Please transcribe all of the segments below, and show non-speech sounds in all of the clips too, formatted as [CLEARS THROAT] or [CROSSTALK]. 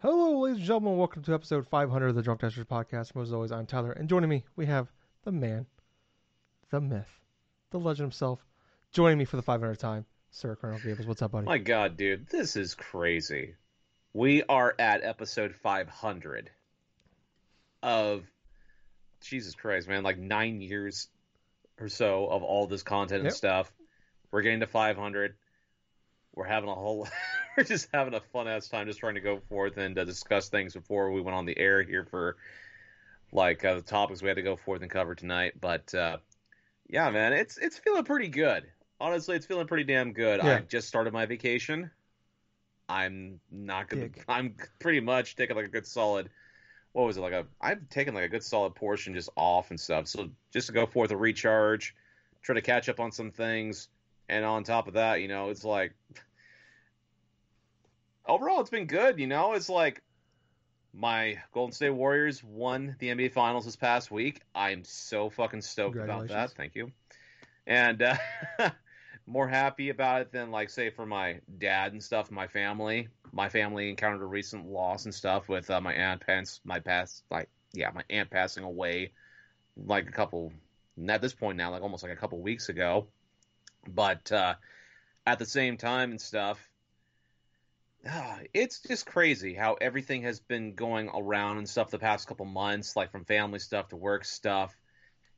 Hello, ladies and gentlemen. Welcome to episode 500 of the Drunk Testers podcast. As always, I'm Tyler, and joining me, we have the man, the myth, the legend himself, joining me for the 500th time, Sir Colonel Gables. What's up, buddy? My God, dude, this is crazy. We are at episode 500 of Jesus Christ, man, like nine years or so of all this content and Yep. stuff. We're getting to 500. We're having a whole, we're just having a fun ass time just trying to go forth and uh, discuss things before we went on the air here for like uh, the topics we had to go forth and cover tonight. But uh, yeah, man, it's it's feeling pretty good. Honestly, it's feeling pretty damn good. Yeah. I just started my vacation. I'm not gonna. [LAUGHS] I'm pretty much taking like a good solid. What was it like a? I've taken like a good solid portion just off and stuff. So just to go forth a recharge, try to catch up on some things, and on top of that, you know, it's like overall it's been good. You know, it's like my Golden State Warriors won the NBA Finals this past week. I'm so fucking stoked about that. Thank you. And uh, [LAUGHS] more happy about it than like say for my dad and stuff, my family. My family encountered a recent loss and stuff with uh, my aunt Pence, my past like yeah, my aunt passing away like a couple at this point now, like almost like a couple weeks ago. But uh at the same time and stuff, it's just crazy how everything has been going around and stuff the past couple months, like from family stuff to work stuff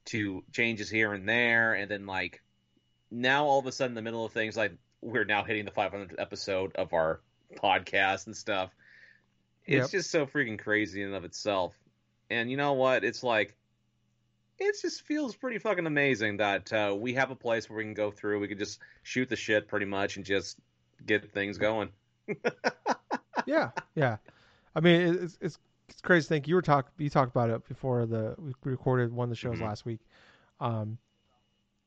to changes here and there, and then like now all of a sudden in the middle of things, like we're now hitting the 500th episode of our podcast and stuff. It's Yep. just so freaking crazy in and of itself. And you know what? It's like it just feels pretty fucking amazing that uh, we have a place where we can go through. We can just shoot the shit pretty much and just get things going. [LAUGHS] yeah, yeah. I mean, it's it's, it's crazy. to Think you were talk you talked about it before the we recorded one of the shows Mhm. last week, um,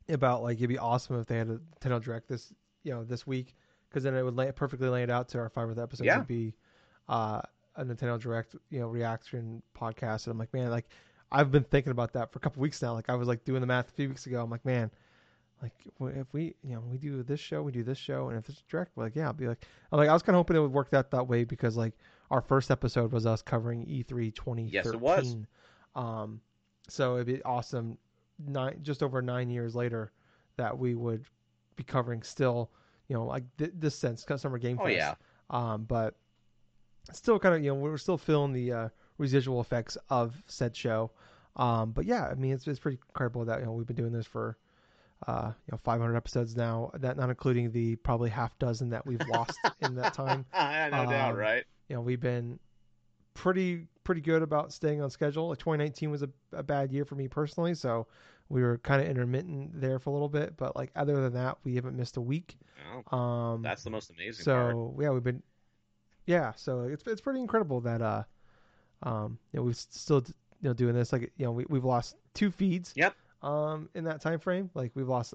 about like it'd be awesome if they had a Nintendo Direct this you know this week because then it would lay, perfectly lay it out to our 500th episode Yeah. would be uh, a Nintendo Direct you know reaction podcast. And I'm like, man, like I've been thinking about that for a couple weeks now. Like I was like doing the math a few weeks ago. I'm like, man. Like if we, you know, we do this show, we do this show, and if it's direct, like yeah, I'll be like, I'm like, I was kind of hoping it would work that that way because like our first episode was us covering E E3 2013. Yes, it was. Um, so it'd be awesome. Nine, just over nine years later, that we would be covering still, you know, like th- this sense, summer game. Oh Fest. yeah, Um, but still kind of, you know, we're still feeling the uh, residual effects of said show. Um, but yeah, I mean, it's it's pretty incredible that you know we've been doing this for. Uh, you know, 500 episodes now. That not including the probably half dozen that we've lost [LAUGHS] in that time [LAUGHS] I no doubt, Um, right? you know we've been pretty pretty good about staying on schedule like 2019 was a, a bad year for me personally so we were kind of intermittent there for a little bit but like other than that we haven't missed a week Oh, um that's the most amazing part. so yeah we've been yeah so it's it's pretty incredible that uh um you know we've still you know doing this like you know we, we've lost two feeds Yep. Um in that time frame like we've lost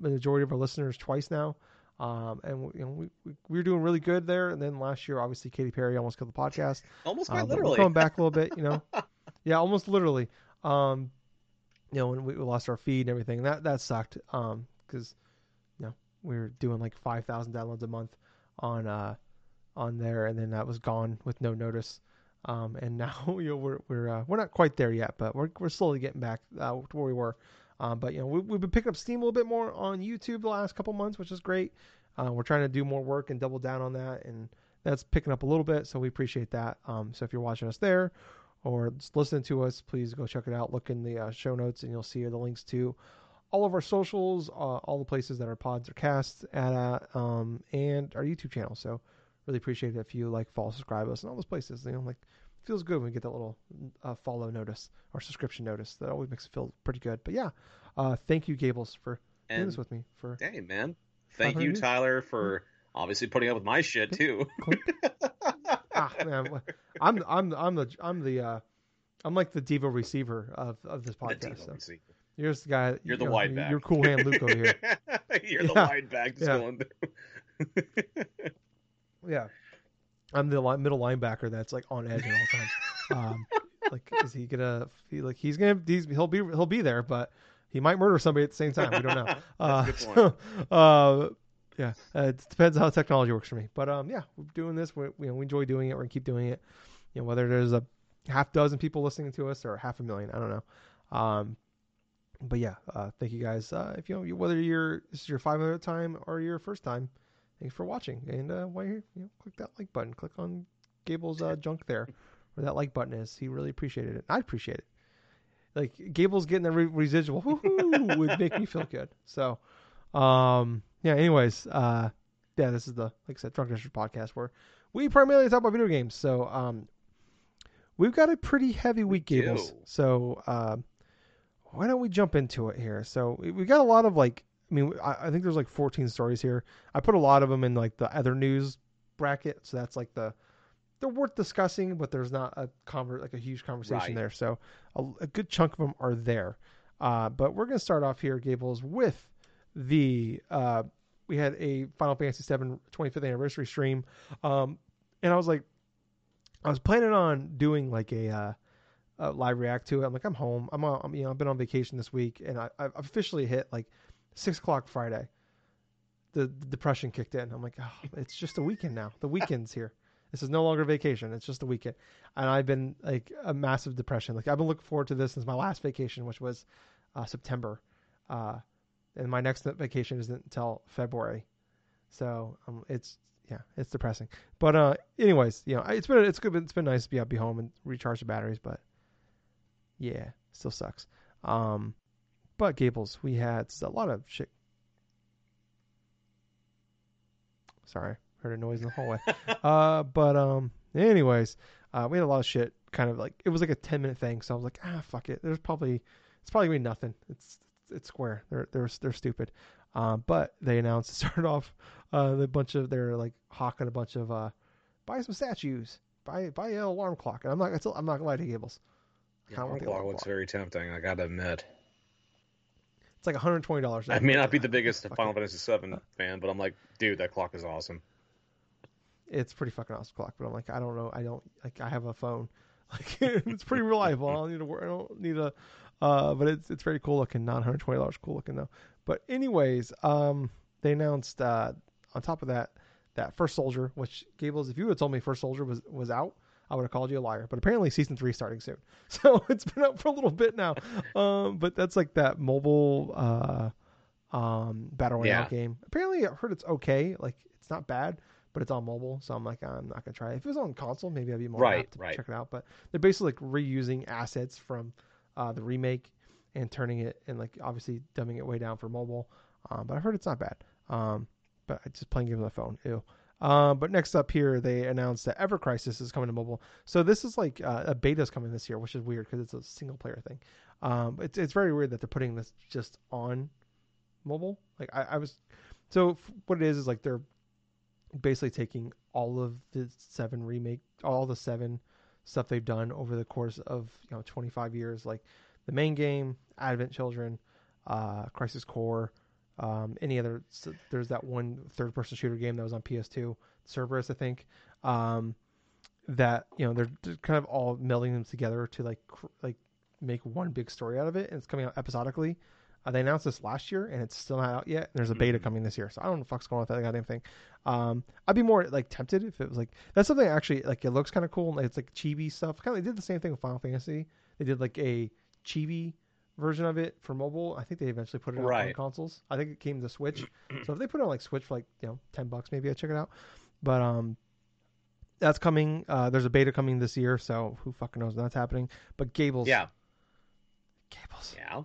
the majority of our listeners twice now um and you know we, we, we were doing really good there and then last year obviously Katy Perry almost killed the podcast Almost uh, quite we're literally. coming back a little bit, you know. [LAUGHS] yeah, almost literally. Um, you know, when we lost our feed and everything, that that sucked. Um, because you know we were doing like five thousand downloads a month on uh on there, and then that was gone with no notice. Um, and [LAUGHS] now you know we're we're uh, we're not quite there yet, but we're we're slowly getting back uh, to where we were. Um, but you know we, we've been picking up steam a little bit more on YouTube the last couple months, which is great. Uh, we're trying to do more work and double down on that, and that's picking up a little bit, so we appreciate that. Um, so if you're watching us there or listening to us, please go check it out. Look in the uh, show notes, and you'll see the links to all of our socials, uh, all the places that our pods are cast at, uh, um, and our YouTube channel. So really appreciate it if you like, follow, subscribe us, and all those places. You know, like feels good when we get that little uh, follow notice or subscription notice. That always makes it feel pretty good. But yeah, uh, thank you, Gables, for doing this with me. For hey, man, thank you. Tyler, for obviously putting up with my shit too. [LAUGHS] ah, man, I'm I'm I'm the I'm the uh, I'm like the diva receiver of, of this podcast. So. You're the guy. You're you the know, wide you're, back. You're cool hand Luke over here. [LAUGHS] You're the Yeah. wide back just Yeah. going. [LAUGHS] Yeah, I'm the li- middle linebacker that's like on edge at all times. Um, [LAUGHS] like, is he gonna? He, like, he's gonna. He's, he'll be. He'll be there, but he might murder somebody at the same time. We don't know. [LAUGHS] Uh, good point. so, uh, yeah, uh, it depends how technology works for me. But um, yeah, we're doing this. We you know we enjoy doing it. We're gonna keep doing it. You know, whether there's a half dozen people listening to us or half a million, I don't know. Um, but yeah, uh, thank you guys. Uh, if you know whether you're this is your 500th time or your first time, thanks for watching. And uh, while you're you know, click that like button. Click on Gable's uh, [LAUGHS] junk there, where that like button is. He really appreciated it. I appreciate it. Like Gable's getting the re- residual [LAUGHS] would make me feel good. So, um, yeah. Anyways, uh, yeah, this is the like I said, Drunk District podcast where we primarily talk about video games. So, um, we've got a pretty heavy week, We Gables. So, um, why don't we jump into it here? So we got a lot of like, I mean, I, I think there's like 14 stories here. I put a lot of them in like the other news bracket, so that's like the they're worth discussing, but there's not a conver- like a huge conversation Right. there. So a, a good chunk of them are there. Uh, but we're gonna start off here, Gables, with the uh, we had a Final Fantasy VII 25th anniversary stream, um, and I was like, I was planning on doing like a, uh, a live react to it. I'm like, I'm home. I'm on. I'm, you know, I've been on vacation this week, and I, I've officially hit like six o'clock Friday. The, the depression kicked in. I'm like, oh, it's just a weekend now. The weekend's here. This is no longer vacation. It's just a weekend, and I've been like a massive depression. Like I've been looking forward to this since my last vacation, which was uh, September, uh, and my next vacation isn't until February. So um, it's yeah, it's depressing. But uh, anyways, you know, it's been it's good. It's been nice to be up, be home, and recharge the batteries. But yeah, still sucks. Um, but Gables, we had a lot of shit. Sorry, heard a noise in the hallway. [LAUGHS] uh, but um, anyways, uh, we had a lot of shit. Kind of like it was like a ten minute thing, so I was like, ah, fuck it. There's probably it's probably gonna be nothing. It's it's Square. They're they're they're stupid. Um, but they announced [LAUGHS] to start off uh, the bunch of they're like hawking a bunch of uh, buy some statues, buy buy an alarm clock. And I'm not I'm, I'm not gonna lie to Gables. I don't want the clock alarm looks clock. very tempting. I gotta admit. It's like 120 dollars. I may not be the biggest [LAUGHS] Final Fantasy VII fan, but I'm like, dude, that clock is awesome. It's pretty fucking awesome clock, but I'm like I don't know. I don't like I have a phone. [LAUGHS] Like [LAUGHS] it's pretty reliable. I don't need to worry. I don't need a. Uh, but it's it's very cool looking. Not 120 dollars. Cool looking though. But anyways, um, they announced uh on top of that that First Soldier, which Gables, if you had told me First Soldier was was out, I would have called you a liar. But apparently season three is starting soon, [LAUGHS] so it's been out for a little bit now. [LAUGHS] Um, but that's like that mobile uh um battle royale Yeah. game. Apparently, I heard it's okay. Like it's not bad, but it's on mobile, so I'm like I'm not gonna try it. If it was on console, maybe I'd be more Right, apt to right. check it out. But they're basically like reusing assets from uh, the remake and turning it and like obviously dumbing it way down for mobile. Um, but I heard it's not bad. Um, but I just playing games on the phone. Ew. Um, but next up here, they announced that Ever Crisis is coming to mobile. So this is like uh, a beta's coming this year, which is weird because it's a single player thing. Um, it's it's very weird that they're putting this just on mobile. Like I, I was, so what it is is like they're basically taking all of the seven remake, all the seven stuff they've done over the course of you know 25 years, like the main game, Advent Children, uh, Crisis Core, um, any other. s there's that one third-person shooter game that was on PS2, Cerberus, I think. Um, that you know they're, they're kind of all melding them together to like cr- like make one big story out of it, and it's coming out episodically. Uh, they announced this last year, and it's still not out yet. There's a beta Mhm. coming this year, so I don't know what the fuck's going on with that goddamn thing. Um, I'd be more like tempted if it was like that's something actually like it looks kind of cool. and It's like chibi stuff. Kind of they did the same thing with Final Fantasy. They did like a chibi version of it for mobile. I think they eventually put it out on consoles. I think it came to Switch. [CLEARS THROAT] so if they put it on like Switch for like you know ten bucks, maybe I'd check it out. But um, that's coming. Uh, there's a beta coming this year, so who fucking knows when that's happening. But Gables, Yeah. Gables, Yeah.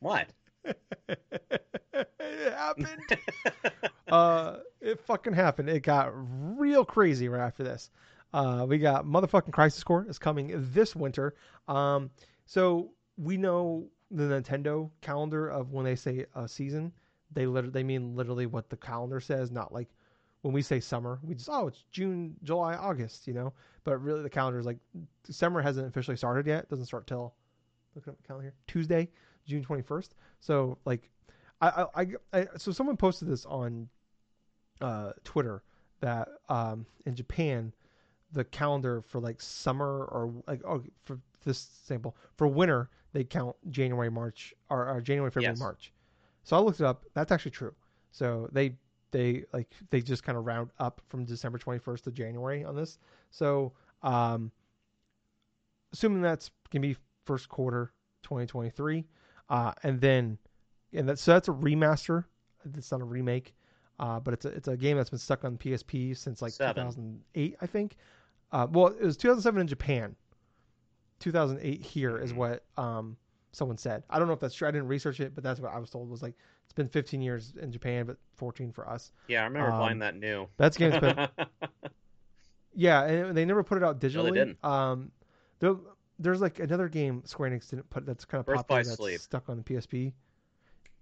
What? [LAUGHS] it happened. [LAUGHS] uh, it fucking happened. It got real crazy right after this. Uh, we got motherfucking Crisis Core is coming this winter. Um, so we know the Nintendo calendar of when they say a season, they literally they mean literally what the calendar says, not like when we say summer, we just oh it's June, July, August, you know. But really the calendar is like summer hasn't officially started yet. It doesn't start till look at the calendar here Tuesday, June twenty first. So like I, I, I, so someone posted this on uh, Twitter that um, in Japan the calendar for like summer or like oh for this sample for winter they count January March or, or January February Yes. March. So I looked it up. That's actually true. So they they like they just kind of round up from December 21st to January on this. So um, assuming that's gonna be first quarter 2023, uh, and then and that's so that's a remaster. It's not a remake, uh, but it's a it's a game that's been stuck on PSP since like Seven. 2008, I think. Uh, well, it was 2007 in Japan. 2008 here is Mhm. what um, someone said. I don't know if that's true. I didn't research it, but that's what I was told. Was like it's been 15 years in Japan, but 14 for us. Yeah, I remember Um, buying that new. That's game's [LAUGHS] been yeah, and they never put it out digitally. No, they didn't. Um, there, there's like another game Square Enix didn't put that's kind of Birth popular that's Sleep. stuck on the PSP.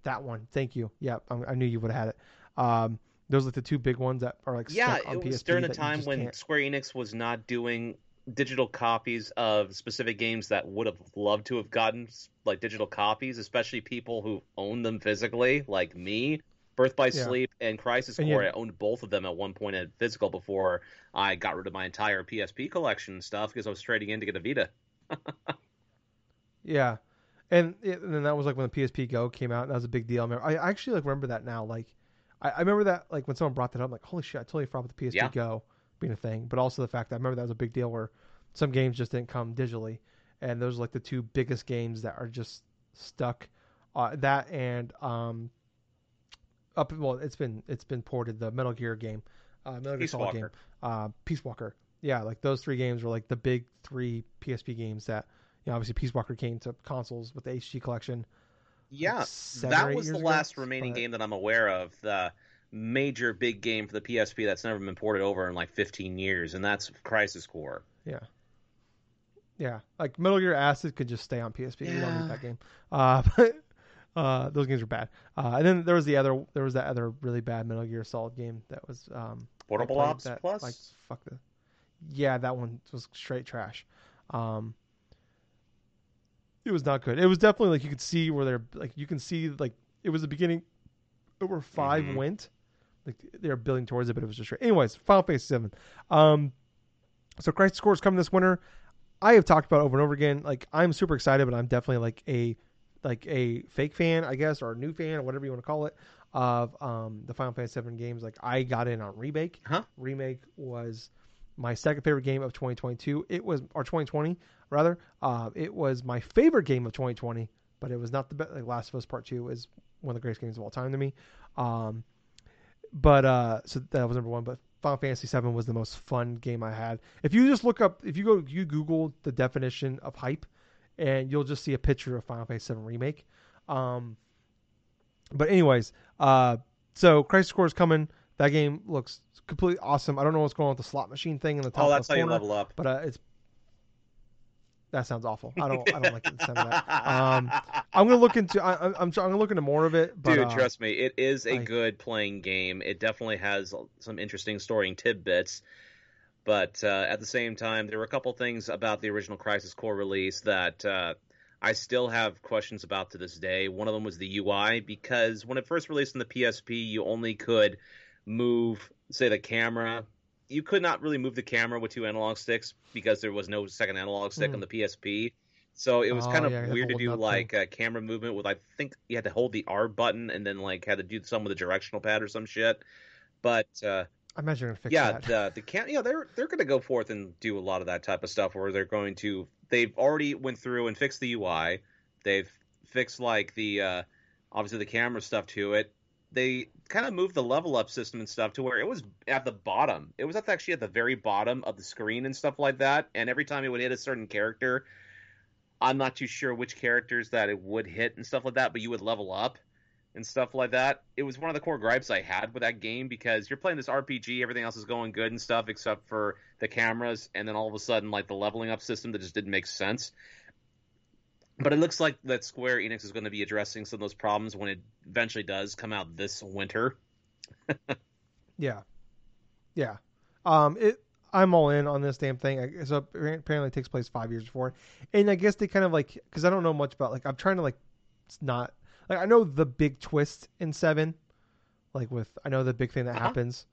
That one, thank you. Yeah, I, I knew you would have had it. Um, those are like the two big ones that are like yeah, it was during a time when can't- Square Enix was not doing digital copies of specific games that would have loved to have gotten like digital copies, especially people who own them physically, like me. Birth by Yeah. Sleep and Crisis Core, you- I owned both of them at one point at physical before I got rid of my entire PSP collection and stuff because I was trading in to get a Vita. [LAUGHS] Yeah, and, it, and then that was like when the PSP Go came out. And that was a big deal. I, remember, I actually like remember that now. Like, I, I remember that like when someone brought that up. I'm like, holy shit! I totally forgot about the PSP Yeah. Go being a thing. But also the fact that I remember that was a big deal where some games just didn't come digitally, and those are like the two biggest games that are just stuck. Uh, that and um, up well, it's been it's been ported the Metal Gear game, uh, Metal Gear Solid game, uh, Peace Walker. Yeah, like those three games were like the big three PSP games that you know obviously Peace Walker came to consoles with the HD collection. Yeah, or that was the ago, last remaining but- game that I'm aware of. The major big game for the PSP that's never been ported over in like 15 years, and that's Crisis Core. Yeah, Yeah, like Metal Gear Acid could just stay on PSP. We don't Yeah. need that game. Uh, [LAUGHS] but uh, those games are bad. Uh, and then there was the other, there was that other really bad Metal Gear Solid game that was um, Portable Ops that, Plus. Like fuck the, yeah, that one was straight trash. Um, it was not good. It was definitely like you could see where they're like you can see like it was the beginning, where 5 Mhm. went, like they're building towards it, but it was just straight. Anyways, Final Fantasy Seven. Um, so Crisis Core is coming this winter. I have talked about it over and over again. Like I'm super excited, but I'm definitely like a like a fake fan, I guess, or a new fan, or whatever you want to call it, of um, the Final Fantasy Seven games. Like I got in on remake. Huh? Remake was my second favorite game of 2022. It was or 2020 rather. Uh, it was my favorite game of 2020, but it was not the best. Like Last of Us Part Two is one of the greatest games of all time to me. Um, but uh, so that was number one. But Final Fantasy VII was the most fun game I had. If you just look up, if you go, you Google the definition of hype, and you'll just see a picture of Final Fantasy VII remake. Um, but anyways, uh, so Crisis Core is coming. That game looks completely awesome. I don't know what's going on with the slot machine thing in the top oh, that's how you level up. but uh, it's that sounds awful. I don't, I don't like the sound of that. Um, I'm gonna look into, I, I'm, I'm, I'm gonna look into more of it. But, Dude, uh, trust me, it is a I- good playing game. It definitely has some interesting story and tidbits. But uh, at the same time, there were a couple things about the original Crisis Core release that uh, I still have questions about to this day. One of them was the UI, because when it first released on the PSP, you only could move, say, the camera. You could not really move the camera with two analog sticks because there was no second analog stick Hmm. on the PSP. So it was Oh, kind of yeah, had to weird to do like a camera movement with I think you had to hold the R button and then like had to do some with the directional pad or some shit. But uh, I imagine you're gonna fix yeah, that. the the cam yeah they're they're going to go forth and do a lot of that type of stuff where they're going to they've already went through and fixed the UI. They've fixed like the uh, obviously the camera stuff to it. They kind of moved the level up system and stuff to where it was at the bottom. It was actually at the very bottom of the screen and stuff like that. And every time it would hit a certain character, I'm not too sure which characters that it would hit and stuff like that, but you would level up and stuff like that. It was one of the core gripes I had with that game because you're playing this RPG, everything else is going good and stuff except for the cameras, and then all of a sudden, like the leveling up system that just didn't make sense. But it looks like that Square Enix is going to be addressing some of those problems when it eventually does come out this winter. [LAUGHS] Yeah, yeah. Um, it. I'm all in on this damn thing. So apparently it takes place five years before, and I guess they kind of like because I don't know much about like I'm trying to like it's not like I know the big twist in seven, like with I know the big thing that Uh-huh. happens,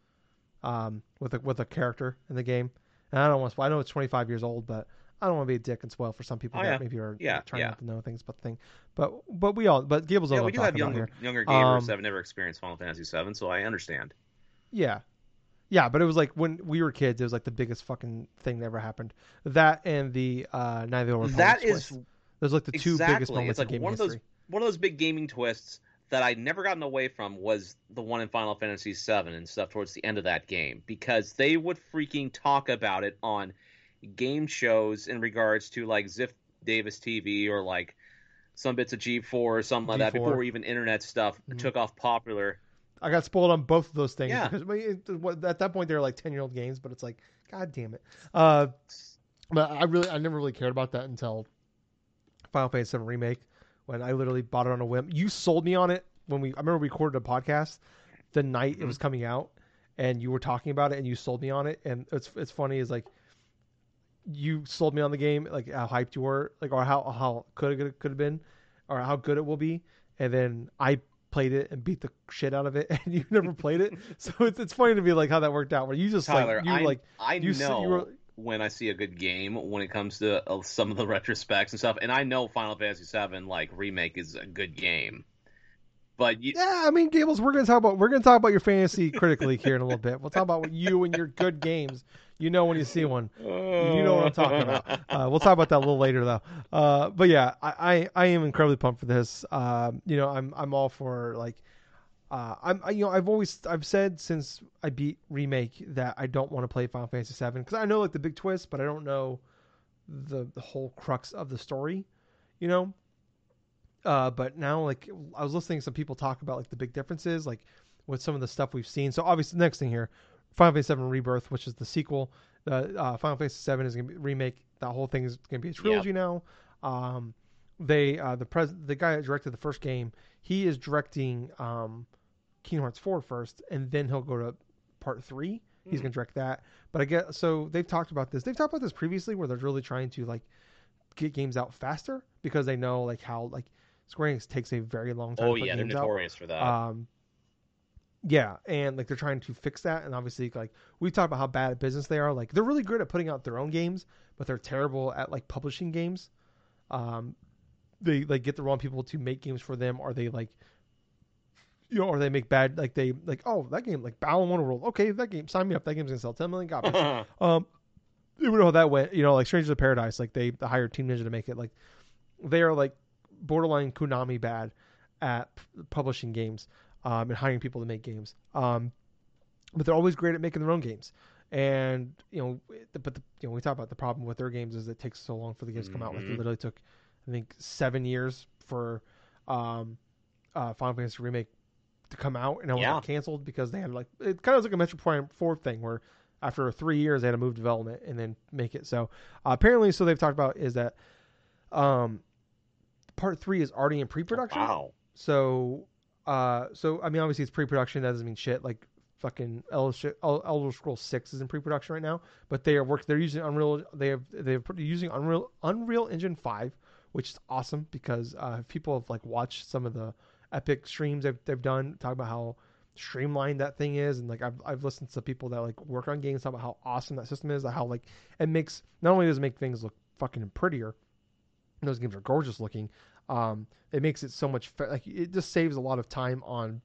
um, with a with a character in the game, and I don't want to. I know it's 25 years old, but I don't want to be a dick and spoil for some people Oh, that yeah. maybe are Yeah, trying yeah. not to know things about the thing. But but we all but Gables Yeah, all we do have younger, younger gamers Um, that have never experienced Final Fantasy VII, so I understand. Yeah. Yeah, but it was like when we were kids, it was like the biggest fucking thing that ever happened. That and the uh Knights of the Old Republic That is twist. Those are like the two exactly. biggest moments It's like in gaming one of those history. one of those big gaming twists that I'd never gotten away from was the one in Final Fantasy VII and stuff towards the end of that game because they would freaking talk about it on game shows in regards to like Ziff Davis TV or like some bits of G4 or something like that G4. before even internet stuff Mhm. took off popular. I got spoiled on both of those things Yeah. [LAUGHS] because I mean, it- what- at that point they were like ten year old games, but it's like, god damn it. Uh, but I really, I never really cared about that until Final Fantasy VII remake when I literally bought it on a whim. You sold me on it when we. I remember we recorded a podcast the night it was coming out, and you were talking about it, and you sold me on it. And it's it's funny is like you sold me on the game, like how hyped you were, like or how how could it could have been, or how good it will be, and then I played it and beat the shit out of it, [LAUGHS] and you never played it. [LAUGHS] So it's it's funny to be like how that worked out. Where you just Tyler, like you I, like I you s- you know were- when I see a good game when it comes to uh, some of the [LAUGHS] retrospects and stuff, and I know Final Fantasy VII like remake is a good game, but you, Yeah, I mean, Gables, we're gonna talk about we're gonna talk about your fantasy critic league here in a little bit. We'll talk about what you and your good games. You know when you see one. You know what I'm talking about. Uh, we'll talk about that a little later, though. Uh, but yeah, I, I, I am incredibly pumped for this. Um, you know, I'm I'm all for like, uh, I'm I, you know I've always I've said since I beat remake that I don't want to play Final Fantasy VII because I know like the big twist, but I don't know the the whole crux of the story. You know. Uh, but now like I was listening to some people talk about like the big differences, like with some of the stuff we've seen. So obviously, the next thing here, Final Fantasy VII Rebirth, which is the sequel. The uh, Final Fantasy VII is going to be remake. That whole thing is going to be a trilogy now. Um, they uh, the pres the guy that directed the first game, he is directing um, Kingdom Hearts 4 first, and then he'll go to part three. He's Hmm. going to direct that. But I guess so. They've talked about this. They've talked about this previously, where they're really trying to like get games out faster because they know like how like Square Enix takes a very long time. oh to put yeah, they're games out. notorious for that. Um, yeah, and like they're trying to fix that, and obviously like we talked about how bad at business they are. Like they're really good at putting out their own games, but they're terrible at like publishing games. Um, they like get the wrong people to make games for them, or they like, you know, or they make bad like they like oh that game like Balan Wonderworld okay that game sign me up that game's gonna sell ten million copies. [LAUGHS] Um, you know how that went. You know, like Strangers of Paradise, like they, they hired Team Ninja to make it. Like they are like borderline Konami bad at publishing games um, and hiring people to make games. Um, but they're always great at making their own games. And you know, but the, you know, we talk about the problem with their games is it takes so long for the games to come out. Like it Mhm. literally took, I think, seven years for um, uh, Final Fantasy remake to come out, and it Yeah. got canceled because they had like it kind of was like a Metroid Prime Four thing where after three years they had to move development and then make it. So uh, apparently, so they've talked about is that um, part three is already in pre-production. wow. So, uh, so I mean, obviously it's pre-production. That doesn't mean shit. Like fucking Elder, Elder Scrolls Six is in pre-production right now, but they are work. They're using Unreal. They have they're using Unreal Unreal Engine Five, which is awesome because uh, people have like watched some of the epic streams they've they've done talk about how streamlined that thing is and like I've I've listened to people that like work on games talk about how awesome that system is how like it makes not only does it make things look fucking prettier those games are gorgeous looking um it makes it so much fa- like it just saves a lot of time on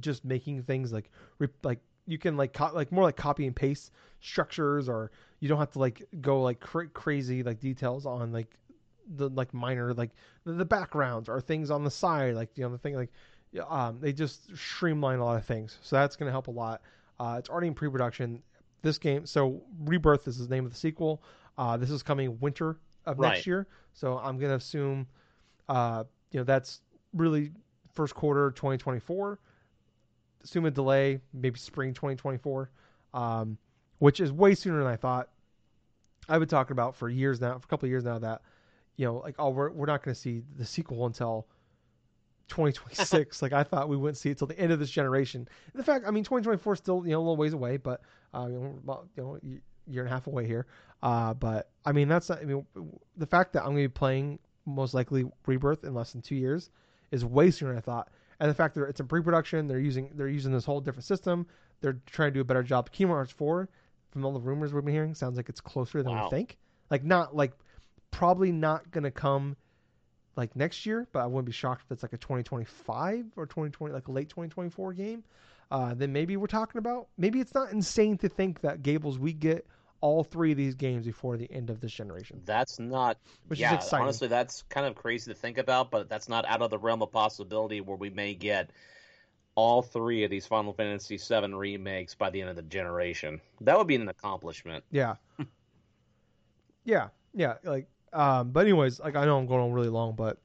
just making things like re- like you can like co- like more like copy and paste structures or you don't have to like go like cra- crazy like details on like the like minor like the, the backgrounds or things on the side like you know the thing like um they just streamline a lot of things. So that's going to help a lot. Uh it's already in pre-production. This game so rebirth is the name of the sequel. Uh this is coming winter of Right. next year. So i'm going to assume uh you know that's really first quarter 2024 assume a delay maybe spring 2024 um which is way sooner than i thought. I've been talking about for years now for a couple of years now that you know like oh we're, we're not going to see the sequel until 2026 [LAUGHS] like i thought we wouldn't see it till the end of this generation. In fact i mean 2024 is still you know a little ways away but uh you know, about, you know year and a half away here uh but i mean that's not, i mean the fact that i'm going to be playing most likely rebirth in less than two years is way sooner than i thought and the fact that it's in pre-production they're using they're using this whole different system they're trying to do a better job kingdom hearts 4 from all the rumors we've been hearing sounds like it's closer than Wow. we think Like not like probably not gonna come like next year, but I wouldn't be shocked if it's like a 2025 or 2020 like a late 2024 game. Uh, then maybe we're talking about maybe it's not insane to think that Gables we get all three of these games before the end of this generation. That's not Which yeah, is exciting. honestly that's kind of crazy to think about, but that's not out of the realm of possibility where we may get all three of these Final Fantasy VII remakes by the end of the generation. That would be an accomplishment. Yeah. [LAUGHS] yeah. Yeah. Like, um, but anyways, like I know I'm going on really long, but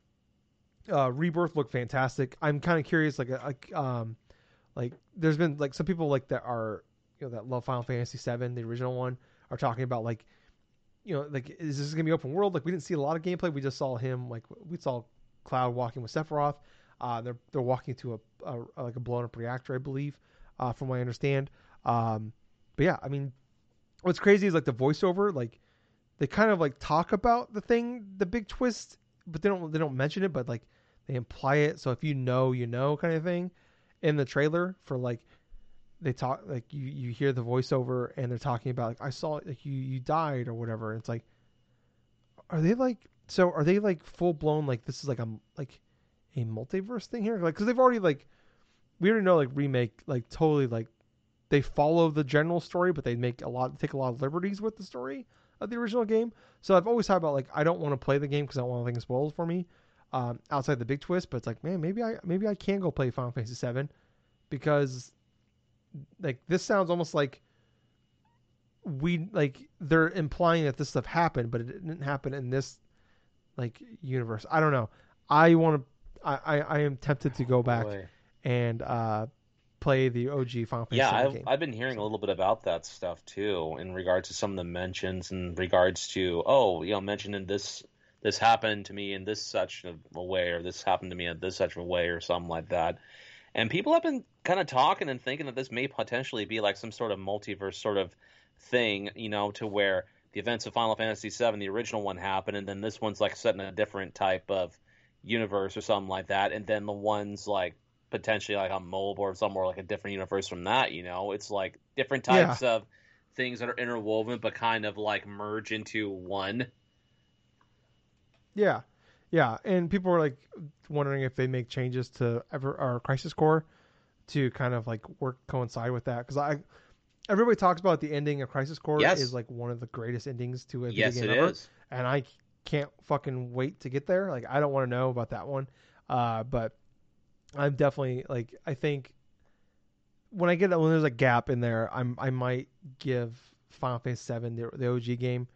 uh, Rebirth looked fantastic. I'm kind of curious, like, like, um, like there's been like some people like that are, you know, that love Final Fantasy VII, the original one, are talking about like, you know, like is this gonna be open world? Like we didn't see a lot of gameplay. We just saw him like we saw Cloud walking with Sephiroth. Uh, they're they're walking to a, a like a blown up reactor, I believe, uh, from what I understand. Um, but yeah, I mean, what's crazy is like the voiceover, like they kind of like talk about the thing, the big twist, but they don't they don't mention it, but like they imply it. So if you know, you know, kind of thing, in the trailer for like they talk like you you hear the voiceover and they're talking about like I saw like you you died or whatever. And it's like, are they like so? Are they like full blown like this is like a like a multiverse thing here? Like because they've already like we already know like remake like totally like they follow the general story, but they make a lot take a lot of liberties with the story of the original game. So I've always thought about like I don't want to play the game because I don't want anything spoiled for me um, outside the big twist. But it's like man, maybe I maybe I can go play Final Fantasy VII because like this sounds almost like we like they're implying that this stuff happened, but it didn't happen in this like universe. I don't know. I want to. I, I I am tempted to go back Boy. and uh, play the OG Final Fantasy Yeah, I've, game. I've been hearing a little bit about that stuff too, in regards to some of the mentions, in regards to oh, you know, mentioning this this happened to me in this such a way, or this happened to me in this such a way, or something like that. And people have been kind of talking and thinking that this may potentially be like some sort of multiverse sort of thing, you know, to where the events of Final Fantasy VII, the original one, happened, and then this one's like set in a different type of universe or something like that, and then the ones like potentially like on mobile or somewhere like a different universe from that. You know, it's like different types of things that are interwoven but kind of like merge into one. Yeah, yeah, and people were like wondering if they make changes to ever or Crisis Core to kind of like work coincide with that because I everybody talks about the ending of Crisis Core Yes. is like one of the greatest endings to a Yes, video game ever, is. and I can't fucking wait to get there. Like I don't want to know about that one, uh, but I'm definitely like I think when I get when there's a gap in there, I'm I might give Final Fantasy Seven the, the OG game.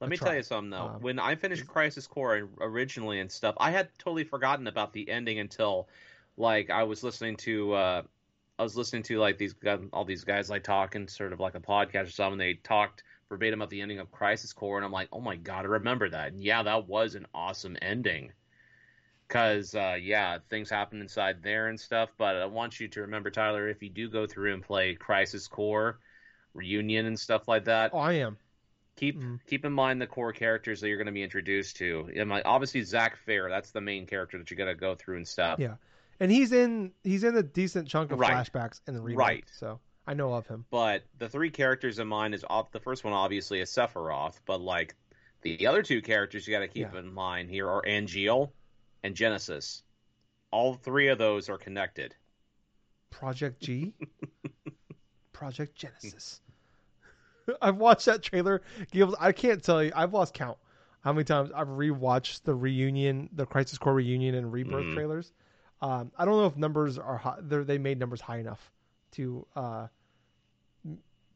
Let me try. tell you something though. Um, when I finished Crisis Core originally and stuff, I had totally forgotten about the ending until like I was listening to uh I was listening to like these all these guys like talking sort of like a podcast or something. They talked verbatim about the ending of Crisis Core, and I'm like, oh my god, I remember that. And yeah, that was an awesome ending. Cause uh, yeah, things happen inside there and stuff. But I want you to remember, Tyler, if you do go through and play Crisis Core Reunion and stuff like that, Oh, I am. keep Mhm. keep in mind the core characters that you're going to be introduced to. And like, obviously, Zack Fair, that's the main character that you're going to go through and stuff. Yeah. And he's in he's in a decent chunk of Right. flashbacks in the remake, Right. so I know of him. But the three characters in mind is off. The first one obviously is Sephiroth, but like the other two characters you got to keep Yeah. in mind here are Angeal and Genesis. All three of those are connected. Project G, [LAUGHS] Project Genesis. [LAUGHS] I've watched that trailer. I can't tell you. I've lost count how many times I've rewatched the reunion, the Crisis Core reunion and Rebirth Mhm. trailers. Um, I don't know if numbers are high. they're- made numbers high enough to uh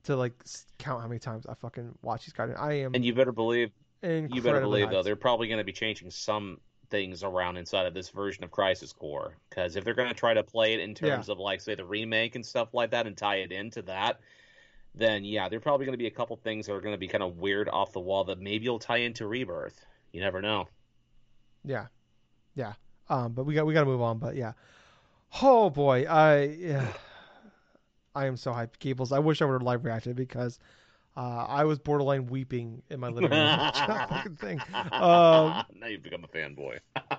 to like count how many times I fucking watch these guys. I am And you better believe you better believe hyped. though they're probably going to be changing some things around inside of this version of Crisis Core because if they're going to try to play it in terms of like say the remake and stuff like that and tie it into that, then yeah, there are probably going to be a couple things that are going to be kind of weird off the wall that maybe will tie into Rebirth. You never know. Yeah, yeah. Um, but we got we got to move on. But yeah. Oh boy, I yeah, I am so hyped, Gables. I wish I would have live reacted because uh, I was borderline weeping in my living room. [LAUGHS] thing. Um, [LAUGHS] now you've become a fanboy. [LAUGHS]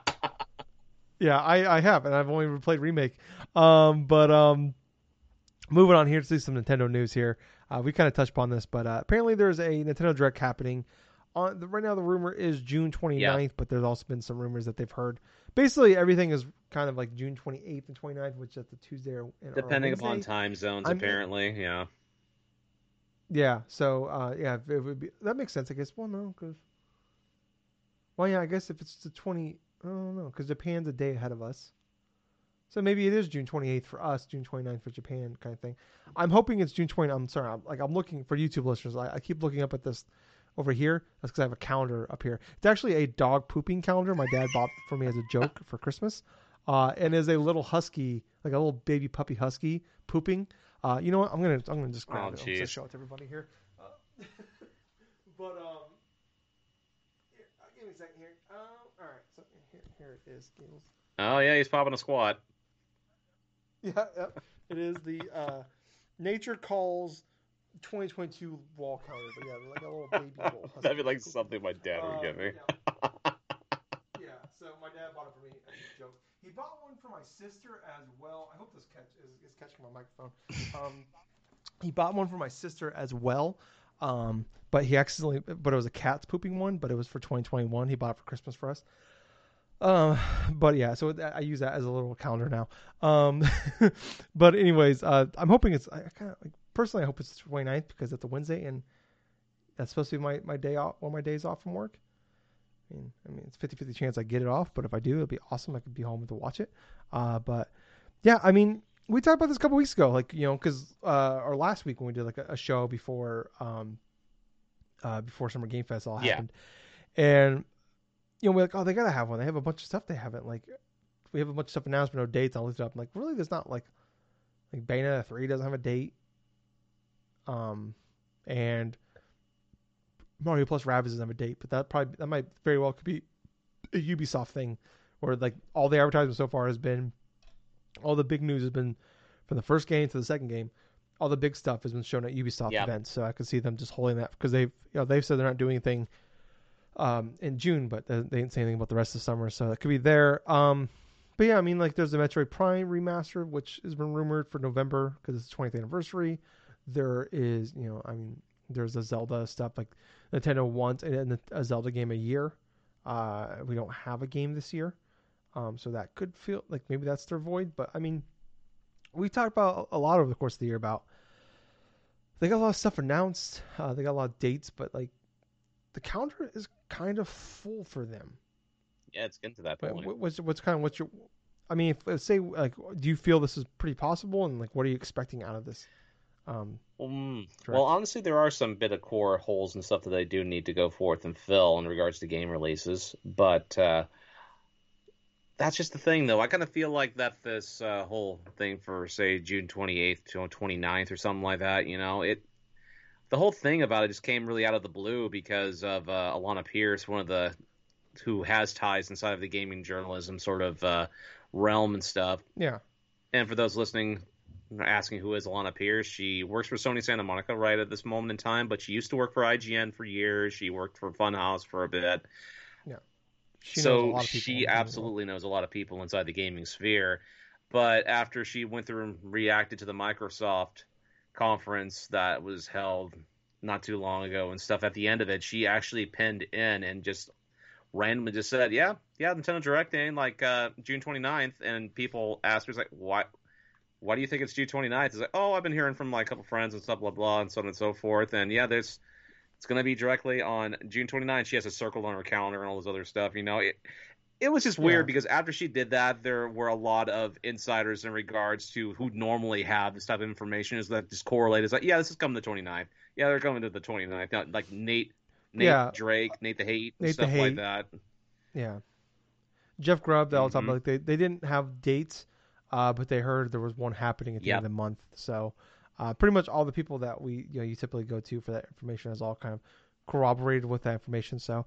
Yeah, I, I have, and I've only played remake. Um, but um, moving on here to see some Nintendo news here. Uh, we kind of touched upon this, but uh, apparently there's a Nintendo Direct happening on the, right now the rumor is June 29th, but there's also been some rumors that they've heard. Basically, everything is kind of like June 28th and 29th, which is the Tuesday or, or Depending Wednesday. upon time zones, I'm- apparently. Yeah. Yeah. So uh, yeah, it would be that makes sense, I guess. Well, no, because well, yeah, I guess if it's the 20, I don't know, because Japan's a day ahead of us. So maybe it is June 28th for us, June 29th for Japan, kind of thing. I'm hoping it's June 20. I'm sorry, I'm, like I'm looking for YouTube listeners. I, I keep looking up at this over here. That's because I have a calendar up here. It's actually a dog pooping calendar. My dad bought for me as a joke [LAUGHS] for Christmas, uh, and is a little husky, like a little baby puppy husky pooping. Uh, you know what? I'm gonna I'm gonna just grab Oh, it. I'm gonna show it to everybody here. Uh, [LAUGHS] but um, here, give me a second here. Um, all right, so here here it is. Oh yeah, he's popping a squat. [LAUGHS] Yeah, yep. it is the uh, Nature Calls 2022 wall calendar. But yeah, like a little [LAUGHS] baby bull. husky. That'd be like something my dad Uh, would give me. Yeah. [LAUGHS] [LAUGHS] Yeah, so my dad bought it for me as a joke. He bought one for my sister as well. I hope this catch is, is catching my microphone. Um, he bought one for my sister as well. Um, but he accidentally, but it was a cat's pooping one, but it was for 2021. He bought it for Christmas for us. Um, but yeah, so I use that as a little calendar now. Um, but anyways, uh, I'm hoping it's, I kind of, like, personally, I hope it's the 29th because it's a Wednesday and that's supposed to be my, my day off, one of my days off from work. I mean, I mean, it's 50 50 chance I get it off, but if I do, it'll be awesome. I could be home to watch it. Uh, but yeah, I mean, we talked about this a couple weeks ago, like, you know, because, uh, or last week when we did like a, a show before, um, uh, before Summer Game Fest all Yeah. happened. And, you know, we're like, oh, they got to have one. They have a bunch of stuff they haven't. Like, we have a bunch of stuff announced, but no dates. I looked it up. I'm like, really? There's not like, like Bayonetta 3 doesn't have a date. Um, and Mario Plus Rabbids doesn't have a date, but that probably that might very well could be a Ubisoft thing, where like all the advertisement so far has been, all the big news has been from the first game to the second game, all the big stuff has been shown at Ubisoft Yeah. events. So I could see them just holding that because they've you know they've said they're not doing anything um, in June, but they, they didn't say anything about the rest of the summer, so that could be there. Um, but yeah, I mean like there's the Metroid Prime remaster, which has been rumored for November because it's the 20th anniversary. There is you know I mean there's a Zelda stuff like Nintendo wants a, a Zelda game a year. Uh, we don't have a game this year, um, so that could feel like maybe that's their void. But I mean, we talked about a lot over the course of the year about they got a lot of stuff announced. Uh, they got a lot of dates, but like the calendar is kind of full for them. Yeah, it's getting to that point. what- what's what's kind of what's your I mean, if say like, do you feel this is pretty possible, and like, what are you expecting out of this? Um, Mm, well, honestly, there are some bit of core holes and stuff that they do need to go forth and fill in regards to game releases. But uh, that's just the thing, though. I kind of feel like that this uh, whole thing for, say, June 28th to 29th or something like that, you know, it the whole thing about it just came really out of the blue because of uh, Alanah Pearce, one of the who has ties inside of the gaming journalism sort of uh, realm and stuff. yeah, And for those listening, asking who is Alanah Pearce, she works for Sony Santa Monica right at this moment in time, but she used to work for IGN for years. She worked for Funhaus for a bit. she so lot of people in she the gaming world. absolutely knows a lot of people inside the gaming sphere. But after she went through and reacted to the Microsoft conference that was held not too long ago and stuff, at the end of it, she actually pinned in and just randomly just said, "Yeah, yeah, Nintendo Direct ain't like uh, June 29th." And people asked her, "Like, why? Why do you think it's June 29th?" It's like, "Oh, I've been hearing from like a couple friends and stuff, blah blah, and so on and so forth." And yeah, there's it's going to be directly on June 29th. She has a circle on her calendar and all this other stuff. You know, it it was just weird Yeah. because after she did that, there were a lot of insiders in regards to who normally have this type of information is that just correlated. It's like, yeah, this is coming the 29th. Yeah, they're coming to the 29th. Now, like Nate, Nate Yeah. Drake, Nate the Hate, Nate the stuff like that. Yeah. Jeff Grubb, they all talk Mhm. about like they, they didn't have dates, uh, but they heard there was one happening at the Yep. end of the month. So uh, pretty much all the people that we you know you typically go to for that information is all kind of corroborated with that information. So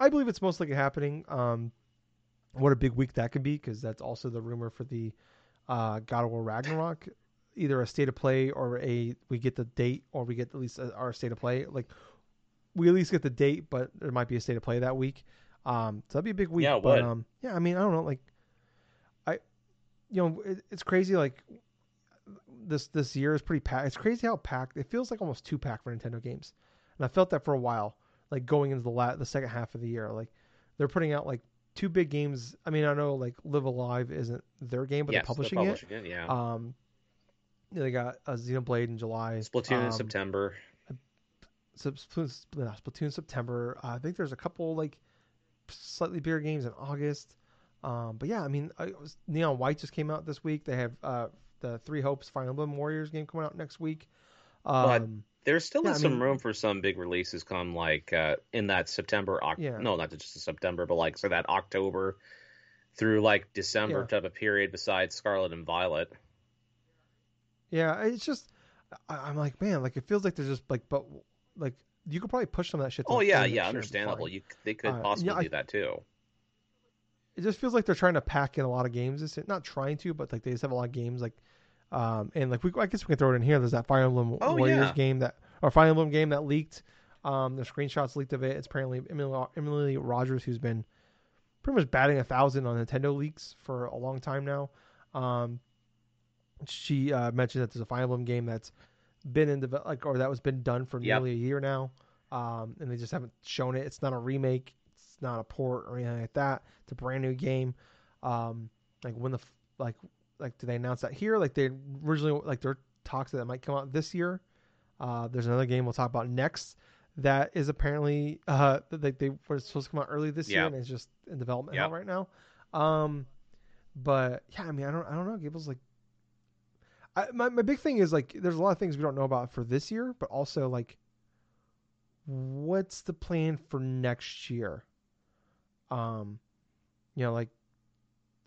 I believe it's most likely happening. Um, what a big week that could be because that's also the rumor for the uh, God of War Ragnarok, either a state of play or a we get the date or we get at least a, our state of play. Like we at least get the date, but there might be a state of play that week. Um, so that'd be a big week. Yeah, but would. um, yeah, I mean, I don't know, like, you know, it, it's crazy. Like this this year is pretty packed. It's crazy how packed it feels like almost too packed for Nintendo games, and I felt that for a while. like going into the la- the second half of the year. Like they're putting out like two big games. I mean, I know like Live A Live isn't their game, but yes, they're publishing, they're publishing it. Yeah. it. Um, they got a Xenoblade in July. Splatoon in um, September. Splatoon, uh, Splatoon September. Uh, I think there's a couple like slightly bigger games in August. Um, but yeah, I mean, I was, Neon White just came out this week. They have uh, the Three Hopes Fire Emblem Warriors game coming out next week. But- there's still Yeah, some mean- room for some big releases come like uh, in that September. Oc- Yeah. No, not just September, but like so that October through like December Yeah. type of period. Besides Scarlet and Violet. yeah, it's just I, I'm like, man, like it feels like there's just like, but like you could probably push some of that shit. Oh yeah, yeah, next year and be understandable. You they could Uh, possibly yeah, I- do that too. It just feels like they're trying to pack in a lot of games. This not trying to, but like they just have a lot of games. Like, um, and like we, I guess we can throw it in here. There's that Fire Emblem Oh, Warriors yeah. game that, or Fire Emblem game that leaked. Um, the screenshots leaked of it. It's apparently Emily, Emily Rogers, who's been pretty much batting a thousand on Nintendo leaks for a long time now. Um, she uh, mentioned that there's a Fire Emblem game that's been in develop, like, or that was been done for Yep. nearly a year now. Um, and they just haven't shown it. It's not a remake. Not a port or anything like that. It's a brand new game. Um, like when the like like do they announce that here? Like they originally like there are talks that it might come out this year. Uh, there's another game we'll talk about next that is apparently [LAUGHS] uh they they were supposed to come out early this year and it's just in development Yeah. right now. Um, but yeah, I mean I don't I don't know. Gable's like. I, my, my big thing is like there's a lot of things we don't know about for this year, but also like what's the plan for next year? Um, you know, like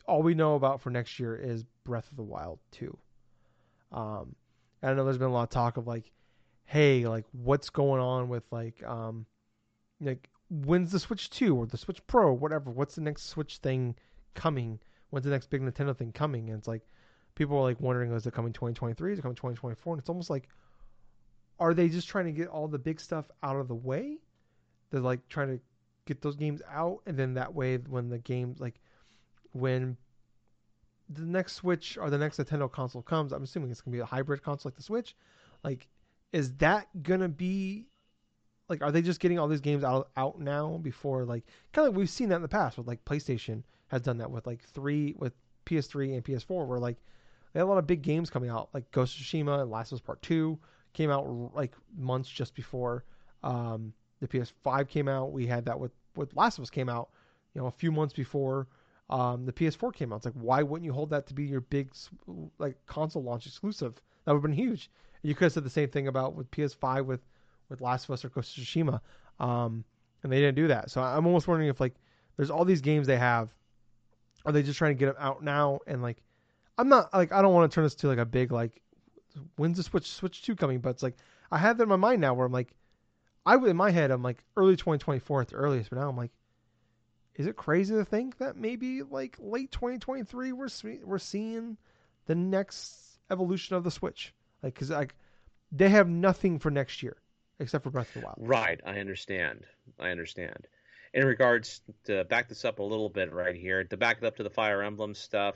all we know about for next year is Breath of the Wild 2. Um, I know there's been a lot of talk of like, hey, like what's going on with like, um, like when's the Switch 2 or the Switch Pro, whatever? What's the next Switch thing coming? When's the next big Nintendo thing coming? And it's like people are like wondering, is it coming 2023? Is it coming 2024? And it's almost like, are they just trying to get all the big stuff out of the way? They're like trying to get those games out, and then that way, when the game like when the next Switch or the next Nintendo console comes, I'm assuming it's gonna be a hybrid console like the Switch. Like, is that gonna be like? Are they just getting all these games out out now before like kind of like we've seen that in the past with like PlayStation has done that with like three with PS3 and PS4 where like they had a lot of big games coming out like Ghost of Tsushima and Last of Us Part Two came out like months just before um, the PS5 came out. We had that with with Last of Us came out, you know, a few months before um, the PS4 came out. It's like why wouldn't you hold that to be your big like console launch exclusive? That would have been huge. You could have said the same thing about with PS5 with with Last of Us or Ghost of Tsushima, um, and they didn't do that. So I'm almost wondering if like there's all these games they have, are they just trying to get them out now? And like, I'm not like I don't want to turn this to like a big like when's the Switch Switch Two coming? But it's like I have that in my mind now where I'm like, I in my head I'm like early 2024 at the earliest, but now I'm like, is it crazy to think that maybe like late 2023 we're we're seeing the next evolution of the Switch? Like, cause like they have nothing for next year except for Breath of the Wild. Right, I understand. I understand. In regards to back this up a little bit right here, to back it up to the Fire Emblem stuff,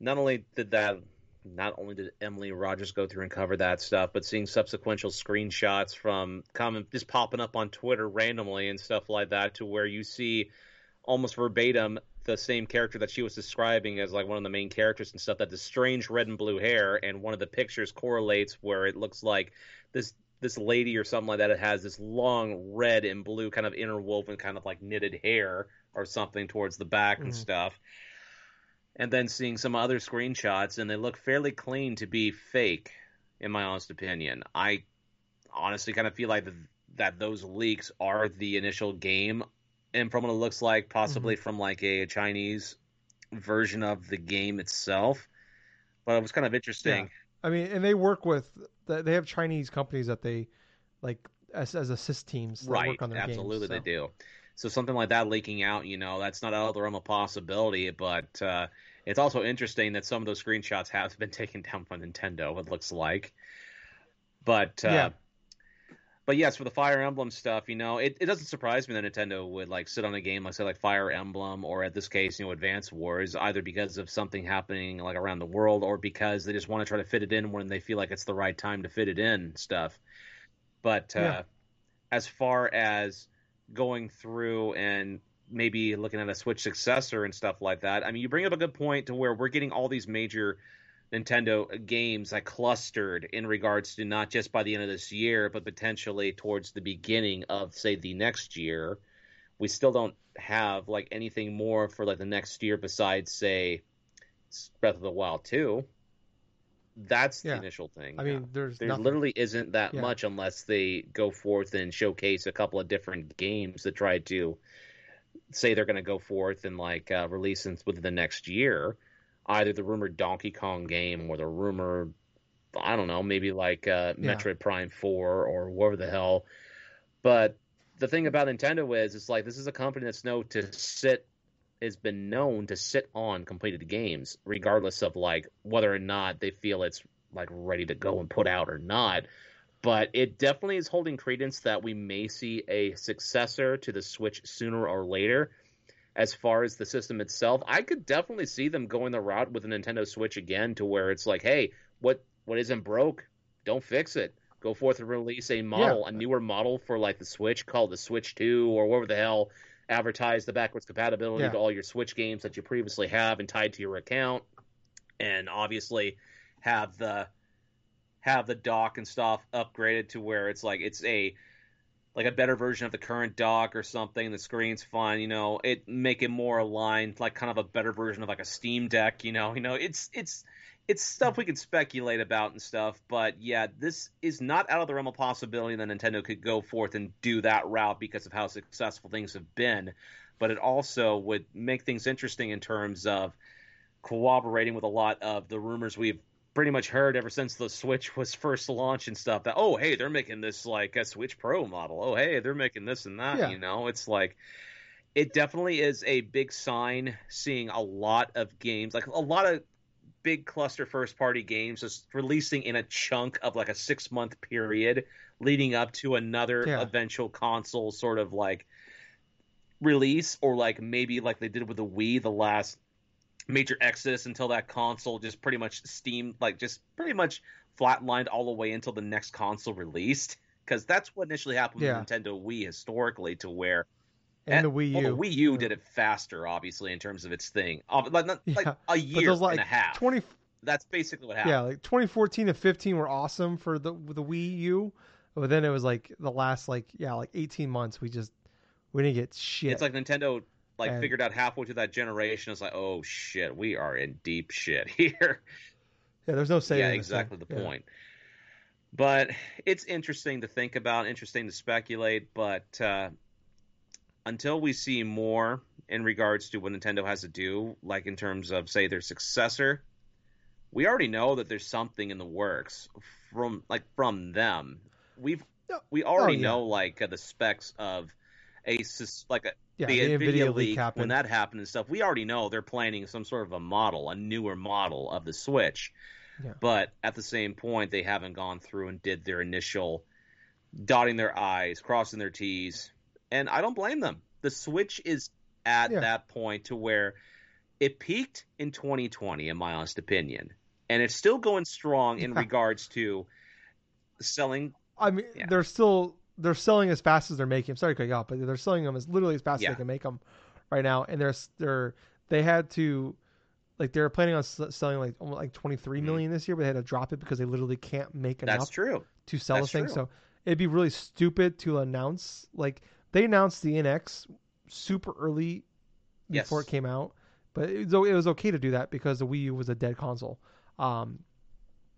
not only did that not only did Emily Rogers go through and cover that stuff, but seeing subsequent screenshots from comment just popping up on Twitter randomly and stuff like that, to where you see almost verbatim the same character that she was describing as like one of the main characters and stuff. That the strange red and blue hair, and one of the pictures correlates where it looks like this this lady or something like that. It has this long red and blue kind of interwoven, kind of like knitted hair or something towards the back and Mhm. stuff and then seeing some other screenshots and they look fairly clean to be fake in my honest opinion. I honestly kind of feel like the, that those leaks are the initial game and from what it looks like possibly mm-hmm. from like a chinese version of the game itself. But it was kind of interesting. I mean, and they work with they have Chinese companies that they like as as assist teams that right. work on their absolutely games, they so. do so something like that leaking out you know that's not out of the realm of possibility but uh, it's also interesting that some of those screenshots have been [LAUGHS] taken down from nintendo it looks like but uh, Yeah. but yes for the fire emblem stuff you know it, it doesn't surprise me that nintendo would like sit on a game like say like fire emblem or at this case you know advance wars either because of something happening like around the world or because they just want to try to fit it in when they feel like it's the right time to fit it in stuff but uh Yeah. as far as going through and maybe looking at a Switch successor and stuff like that. I mean, you bring up a good point to where we're getting all these major Nintendo games like clustered in regards to not just by the end of this year, but potentially towards the beginning of say the next year. We still don't have like anything more for like the next year besides say Breath of the Wild 2. That's Yeah. the initial thing. I mean, there's there nothing. literally isn't that Yeah. much unless they go forth and showcase a couple of different games that try to say they're going to go forth and like uh, release in, within the next year. Either the rumored Donkey Kong game or the rumored, I don't know, maybe like uh, Yeah. Metroid Prime 4 or whatever the hell. But the thing about Nintendo is, it's like this is a company that's known to sit, has been known to sit on completed games, regardless of like whether or not they feel it's like ready to go and put out or not. But it definitely is holding credence that we may see a successor to the Switch sooner or later. As far as the system itself, I could definitely see them going the route with the Nintendo Switch again, to where it's like, hey, what what isn't broke, don't fix it. Go forth and release a model, a newer model for like the Switch called the Switch Two or whatever the hell. Advertise the backwards compatibility Yeah. to all your Switch games that you previously have and tied to your account, and obviously have the have the dock and stuff upgraded to where it's like it's a like a better version of the current dock or something. The screen's fine, you know. It make it more aligned, like kind of a better version of like a Steam Deck, you know. You know, it's it's it's stuff we can speculate about and stuff, but yeah, this is not out of the realm of possibility that Nintendo could go forth and do that route because of how successful things have been. But it also would make things interesting in terms of cooperating with a lot of the rumors we've pretty much heard ever since the Switch was first launched and stuff that oh hey they're making this like a Switch Pro model oh hey they're making this and that Yeah. you know it's like it definitely is a big sign seeing a lot of games like a lot of big cluster first party games just releasing in a chunk of like a six month period leading up to another Yeah. eventual console sort of like release or like maybe like they did with the Wii the last major exodus until that console just pretty much steamed like just pretty much flatlined all the way until the next console released because that's what initially happened Yeah. with Nintendo Wii historically to where and the Wii U. well, the Wii U Yeah. did it faster obviously in terms of its thing Uh, like, not, [LAUGHS] like a year like and a half 20 that's basically what happened yeah, like 2014 to 15 were awesome for the the Wii U, but then it was like the last like yeah like 18 months we just we didn't get shit. It's like Nintendo like And- figured out halfway through that generation. It's like, oh shit, we are in deep shit [LAUGHS] here. yeah, there's no saving. yeah, exactly the Yeah. point. But it's interesting to think about, interesting to speculate. But uh, until we see more in regards to what Nintendo has to do, like in terms of say their successor, we already know that there's something in the works from like from them. We've we already Oh, yeah. know like uh, the specs of a like a Yeah, the, the Nvidia, Nvidia leak leak when that happened and stuff, we already know they're planning some sort of a model, a newer model of the Switch. Yeah. But at the same point, they haven't gone through and did their initial dotting their I's, crossing their T's, and I don't blame them. The Switch is at Yeah. that point to where it peaked in 2020, in my honest opinion, and it's still going strong in Yeah. regards to selling. I mean, Yeah. they're still they're selling as fast as they're making. I'm sorry to cut you off, but they're selling them as literally as fast as they can make them right now. And they're they're they had to like they're planning on selling like almost like 23 Mhm. million this year, but they had to drop it because they literally can't make That's enough true. to sell That's the thing. true. So it'd be really stupid to announce like they announced the NX super early before Yes. it came out, but it was, it was okay to do that because the Wii U was a dead console. Um,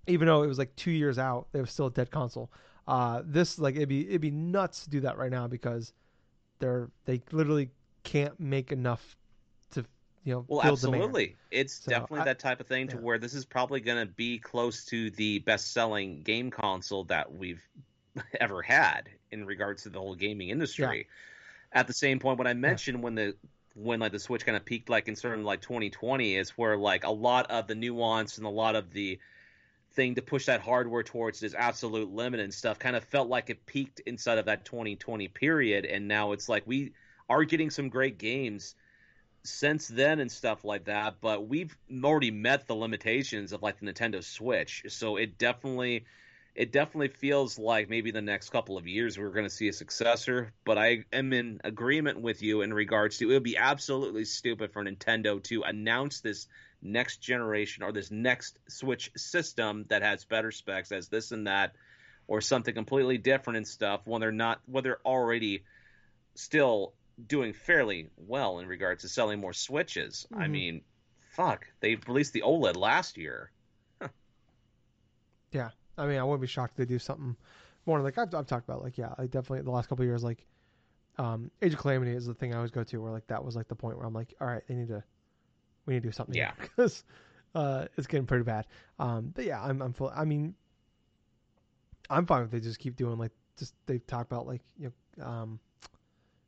even though it was like two years out, it was still a dead console. Uh, this like it'd be it'd be nuts to do that right now because they're they literally can't make enough to you know Well, fill demand. absolutely. It's So, definitely I- that type of thing to where this is probably going to be close to the best-selling game console that we've [LAUGHS] ever had in regards to the whole gaming industry. At the same point, when I mentioned when the when like the Switch kind of peaked, like in certain like 2020, is where like a lot of the nuance and a lot of the thing to push that hardware towards its absolute limit and stuff kind of felt like it peaked inside of that 2020 period, and now it's like we are getting some great games since then and stuff like that, but we've already met the limitations of like the Nintendo Switch. So it definitely it definitely feels like maybe the next couple of years we're going to see a successor. But I am in agreement with you in regards to it would be absolutely stupid for Nintendo to announce this next generation or this next Switch system that has better specs as this and that, or something completely different and stuff when they're not when they're already still doing fairly well in regards to selling more Switches. Mm-hmm. I mean, fuck, they released the OLED last year. yeah, I mean, I wouldn't be shocked if they do something more like I've, I've talked about. Like, yeah, I definitely the last couple years, like, um, Age of Calamity is the thing I always go to where like that was like the point where I'm like, all right, they need to, we need to do something. Yeah, [LAUGHS] because uh, it's getting pretty bad. Um, but yeah, I'm I'm full. I mean, I'm fine if they just keep doing like just they've talked about like you know um,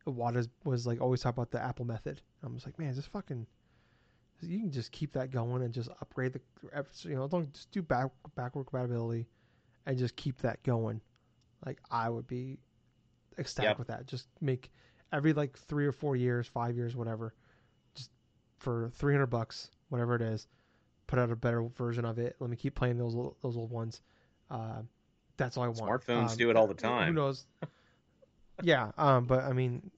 Iwata was like always talk about the Apple method. I'm just like, man, just fucking you can just keep that going and just upgrade the you know don't just do back backward compatibility and just keep that going like i would be ecstatic yep. with that just make every like three or four years five years whatever just for 300 bucks whatever it is put out a better version of it let me keep playing those those old ones uh, that's all i want smartphones um, do it all the time who knows [LAUGHS] yeah um but i mean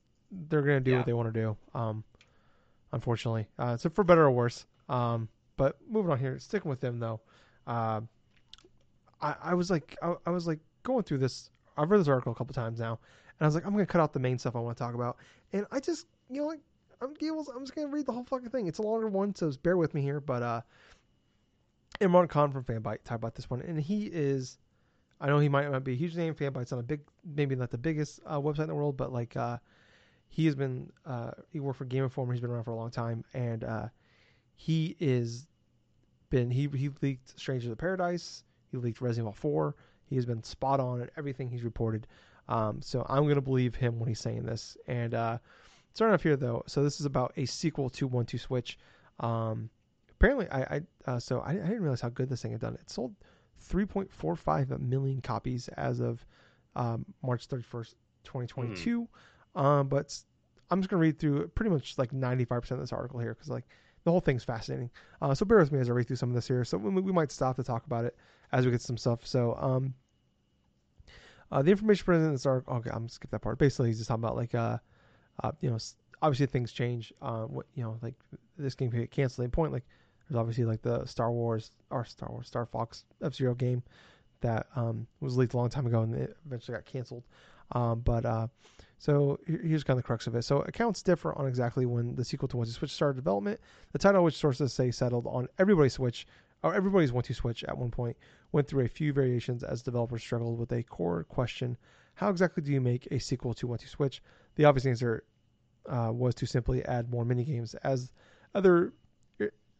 they're gonna do yeah. what they want to do um unfortunately. Uh, so for better or worse. Um, but moving on here, sticking with them though. Uh, I, I was like, I, I, was like going through this. I've read this article a couple times now, and I was like, I'm gonna cut out the main stuff I want to talk about, and I just, you know, like I'm Gables, I'm just gonna read the whole fucking thing. It's a longer one, so bear with me here. But uh, Imran Khan from Fanbyte talked about this one, and he is, I know he might not be a huge name. Fanbyte's not a big, maybe not the biggest uh, website in the world, but like, uh, he has been uh, he worked for Game Informer. He's been around for a long time, and uh, he is been he he leaked Strangers of Paradise. He leaked Resident Evil Four. He has been spot on at everything he's reported. Um, so I'm gonna believe him when he's saying this. And uh, starting off here though, so this is about a sequel to One Two Switch. Um, apparently, I, I uh, so I, I, didn't realize how good this thing had done. It sold 3.45 million copies as of um, March 31st, 2022. Mm. Um, but I'm just gonna read through pretty much like 95% of this article here because like the whole thing's fascinating. Uh, so bear with me as I read through some of this here. So we, we might stop to talk about it as we get some stuff. So um, uh, the information presented in this article. Okay, I'm skip that part. Basically, he's just talking about like uh, uh you know, obviously things change. Uh, what you know, like this game could get canceled at point. Like there's obviously like the Star Wars or Star Wars Star Fox F Zero game that um was leaked a long time ago and it eventually got canceled. Um, but uh, so here's kind of the crux of it. So accounts differ on exactly when the sequel to One Two Switch started development. The title, which sources say settled on everybody's Switch or everybody's One Two Switch at one point, went through a few variations as developers struggled with a core question: How exactly do you make a sequel to One Two Switch? The obvious answer uh, was to simply add more mini games, as other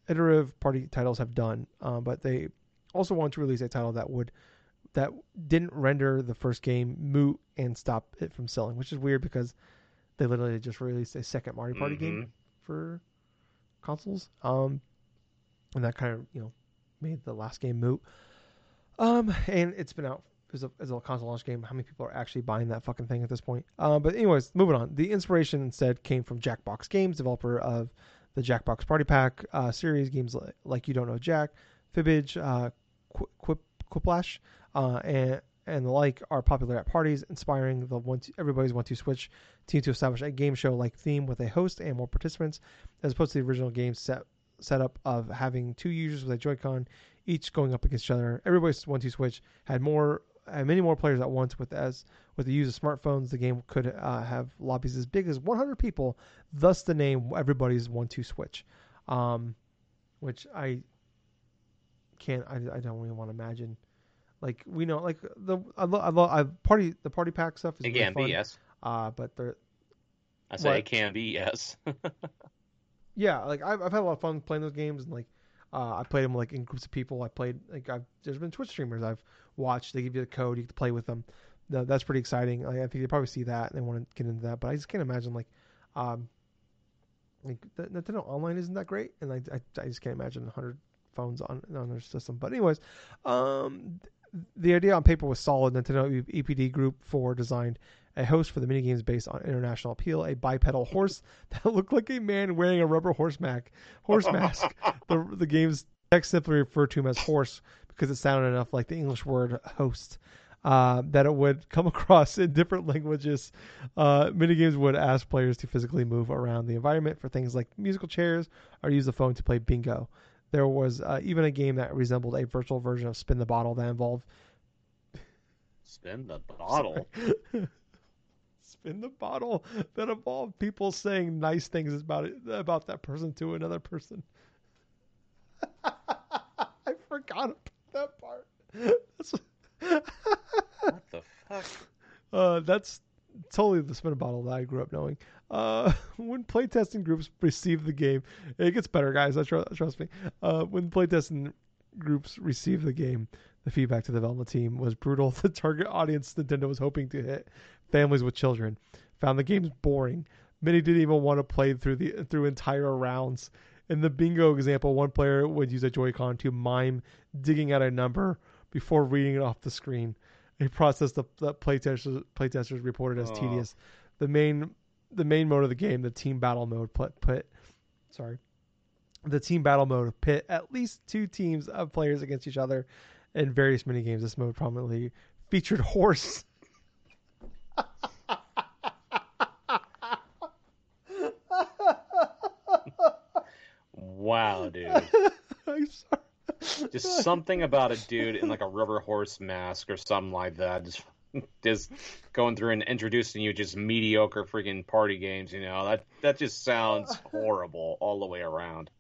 iterative party titles have done. Uh, but they also wanted to release a title that would that didn't render the first game moot and stop it from selling, which is weird because they literally just released a second Mario Party mm-hmm. game for consoles. Um, and that kind of you know made the last game moot. Um, and it's been out as a, as a console launch game. How many people are actually buying that fucking thing at this point? Um, but anyways, moving on. The inspiration instead came from Jackbox Games, developer of the Jackbox Party Pack uh, series games like, like, You Don't Know Jack, Fibbage, uh, Quip, Quiplash, uh, and and the like are popular at parties, inspiring the one two, everybody's one two switch team to establish a game show like theme with a host and more participants, as opposed to the original game set setup of having two users with a Joy-Con, each going up against each other. Everybody's one two switch had more had many more players at once. With as with the use of smartphones, the game could uh, have lobbies as big as 100 people. Thus, the name everybody's one two switch, um, which I can't. I, I don't even want to imagine like we know, like the I love I love I party the party pack stuff is it can fun. be yes. Uh, but they're I say what? it can be yes. [LAUGHS] yeah, like I've I've had a lot of fun playing those games and like uh, I played them like in groups of people. I played like I've there's been Twitch streamers I've watched. They give you the code, you can play with them. No, that's pretty exciting. I, I think they probably see that and they want to get into that. But I just can't imagine like, um, like the, Nintendo Online isn't that great, and I, I, I just can't imagine 100 phones on on their system. But anyways, um, the idea on paper was solid. Nintendo EPD Group 4 designed a host for the minigames based on international appeal, a bipedal horse [LAUGHS] that looked like a man wearing a rubber horse mask. Horse mask. [LAUGHS] the, the game's text simply referred to him as horse because it sounded enough like the English word host. Uh, that it would come [LAUGHS] across in different languages. Uh, minigames would ask players to physically move around the environment for things like musical chairs or use the phone to play bingo. There was uh, even a game that resembled a virtual version of Spin the Bottle that involved Spin the bottle. [LAUGHS] spin the bottle that involved people saying nice things about it about that person to another person. [LAUGHS] I forgot about that part. That's, what the fuck? [LAUGHS] uh, that's totally the spin bottle that I grew up knowing. Uh, [LAUGHS] when playtesting groups receive the game, it gets better, guys. I tr- trust me. Uh, when playtesting groups receive the game, the feedback to the development team was brutal. [LAUGHS] The target audience Nintendo was hoping to hit, families with children, found the games boring. Many didn't even want to play through the through entire rounds. In the bingo example, one player would use a Joy-Con to mime digging out a number before reading it off the screen. A process that, that playtesters, playtesters reported as Oh. tedious. The main the main mode of the game, the team battle mode, put put sorry, the team battle mode pit at least two teams of players against each other in various mini games. This mode prominently featured horse. Wow, dude. [LAUGHS] I'm sorry. Just something about a dude in like a rubber horse mask or something like that. Just [LAUGHS] just going through and introducing you just mediocre freaking party games, you know. That that just sounds [LAUGHS] horrible all the way around.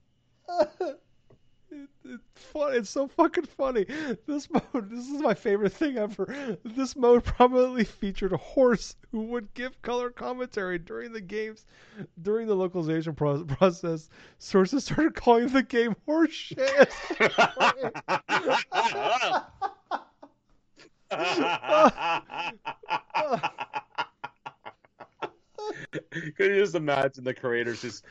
[LAUGHS] It, it's fun. It's so fucking funny. This mode, this is my favorite thing ever. This mode prominently featured a horse who would give color commentary during the games. During the localization pro- process, sources started calling the game horse shit. [LAUGHS] Could you just imagine the creators just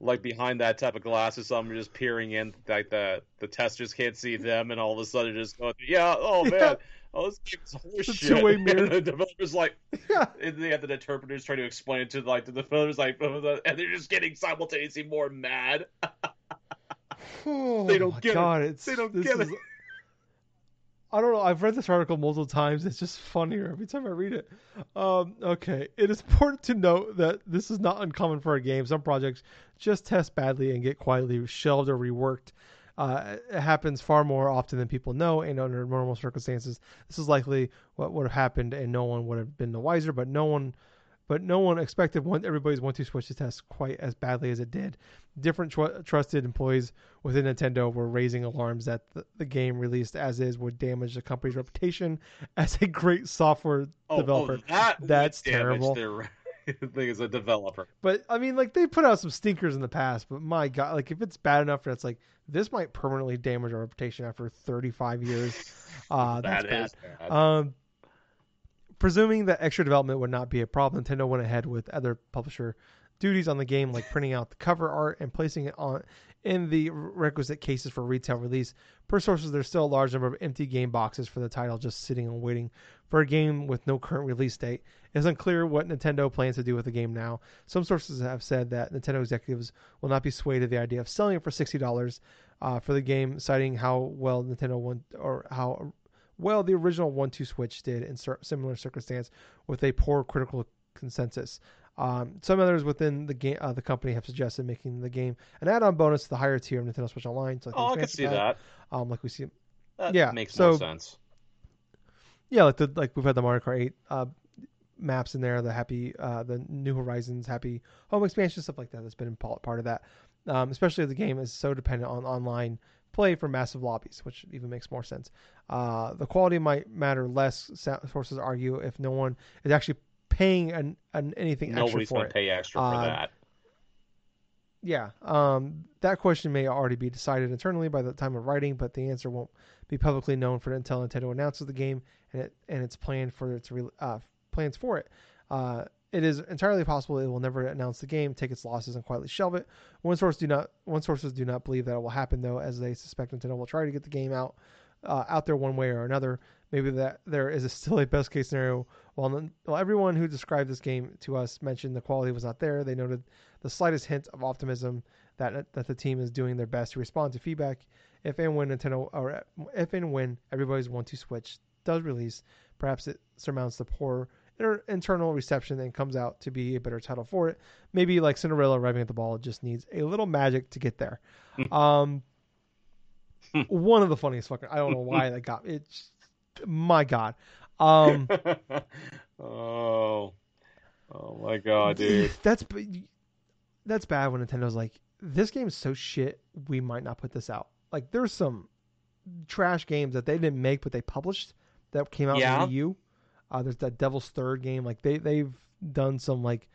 like behind that type of glass or something, just peering in, like the the testers can't see them, and all of a sudden just going, yeah, oh man, Yeah. oh this game's horse It's a two-way [LAUGHS] And mirror. the developers like, yeah. and they have the interpreters trying to explain it to like the developers, like, [LAUGHS] and they're just getting simultaneously more mad. Oh They don't my get it. God, It's, They don't get is- I don't know. I've read this article multiple times. It's just funnier every time I read it. Um, okay, it is important to note that this is not uncommon for a game. Some projects just test badly and get quietly shelved or reworked. Uh, it happens far more often than people know, and under normal circumstances, this is likely what would have happened, and no one would have been the wiser. But no one, but no one expected one everybody's one-two switch to test quite as badly as it did. Different tr- trusted employees within Nintendo were raising alarms that the, the game released as is would damage the company's reputation as a great software Oh, developer. oh that That's terrible. Their [LAUGHS] thing as a developer. But I mean, like they put out some stinkers in the past, but my god, like if it's bad enough that it's like this might permanently damage our reputation after 35 years, [LAUGHS] uh, that's That bad. bad. Um, presuming that extra development would not be a problem, Nintendo went ahead with other publisher duties on the game, like printing out the cover art and placing it on in the requisite cases for retail release. Per sources, there's still a large number of empty game boxes for the title just sitting and waiting for a game with no current release date. It's unclear what Nintendo plans to do with the game now. Some sources have said that Nintendo executives will not be swayed to the idea of selling it for sixty dollars uh, for the game, citing how well Nintendo won or how well the original one-two switch did in similar circumstance with a poor critical consensus. Um, some others within the game, uh, the company have suggested making the game an add-on bonus to the higher tier of Nintendo Switch Online. So like oh, I can see that. Um, like we see, That yeah, makes so- more sense. yeah, like the like we've had the Mario Kart 8 uh, maps in there, the Happy, uh, the New Horizons Happy Home expansion, stuff like that. That's been part of that. Um, especially if the game is so dependent on online play for massive lobbies, which even makes more sense. Uh, the quality might matter less. Sources argue if no one is actually paying an, an anything extra Nobody's for going to pay extra for Uh, that. Yeah, um, that question may already be decided internally by the time of writing, but the answer won't be publicly known for until Nintendo announces the game and it and its plan for its re- uh, plans for it. It is entirely possible it will never announce the game, take its losses, and quietly shelve it. One source do not one sources do not believe that it will happen though, as they suspect Nintendo will try to get the game out uh, out there one way or another. Maybe that there is a still a best case scenario. While, while everyone who described this game to us mentioned the quality was not there, they noted the slightest hint of optimism that that the team is doing their best to respond to feedback if and when Nintendo or if and when everybody's one two Switch does release, perhaps it surmounts the poor inter- internal reception and comes out to be a better title for it. Maybe like Cinderella arriving at the ball, it just needs a little magic to get there. um, one of the funniest fucking I don't know why [LAUGHS] that got it. My God. Um, [LAUGHS] oh, oh my god, [LAUGHS] dude. That's that's bad when Nintendo's like, this game is so shit, we might not put this out. Like, there's some trash games that they didn't make, but they published that came out Yeah. on Wii U. Uh, there's that Devil's Third game. Like, they they've done some like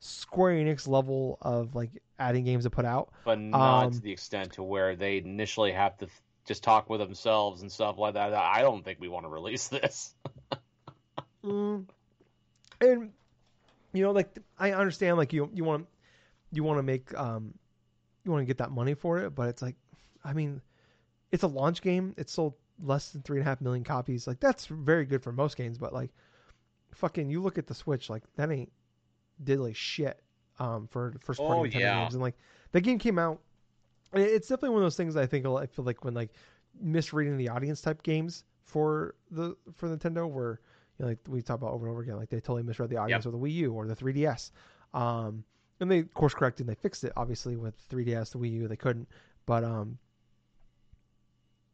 Square Enix level of like adding games to put out. But not Um, to the extent to where they initially have to just talk with themselves and stuff like that. I don't think we want to release this. [LAUGHS] Mm. And you know, like I understand, like you you want you want to make um you want to get that money for it, but it's like, I mean, it's a launch game. It sold less than three and a half million copies. Like that's very good for most games, but like, fucking, you look at the Switch, like that ain't diddly shit um for first party Oh, Nintendo yeah. games. And like the game came out, it's definitely one of those things I think I feel like when like misreading the audience type games for the for Nintendo where you know, like we talk about over and over again, like they totally misread the audience with the Wii U or the 3DS. Um, and they of course corrected and they fixed it obviously with 3DS, the Wii U, they couldn't. But um,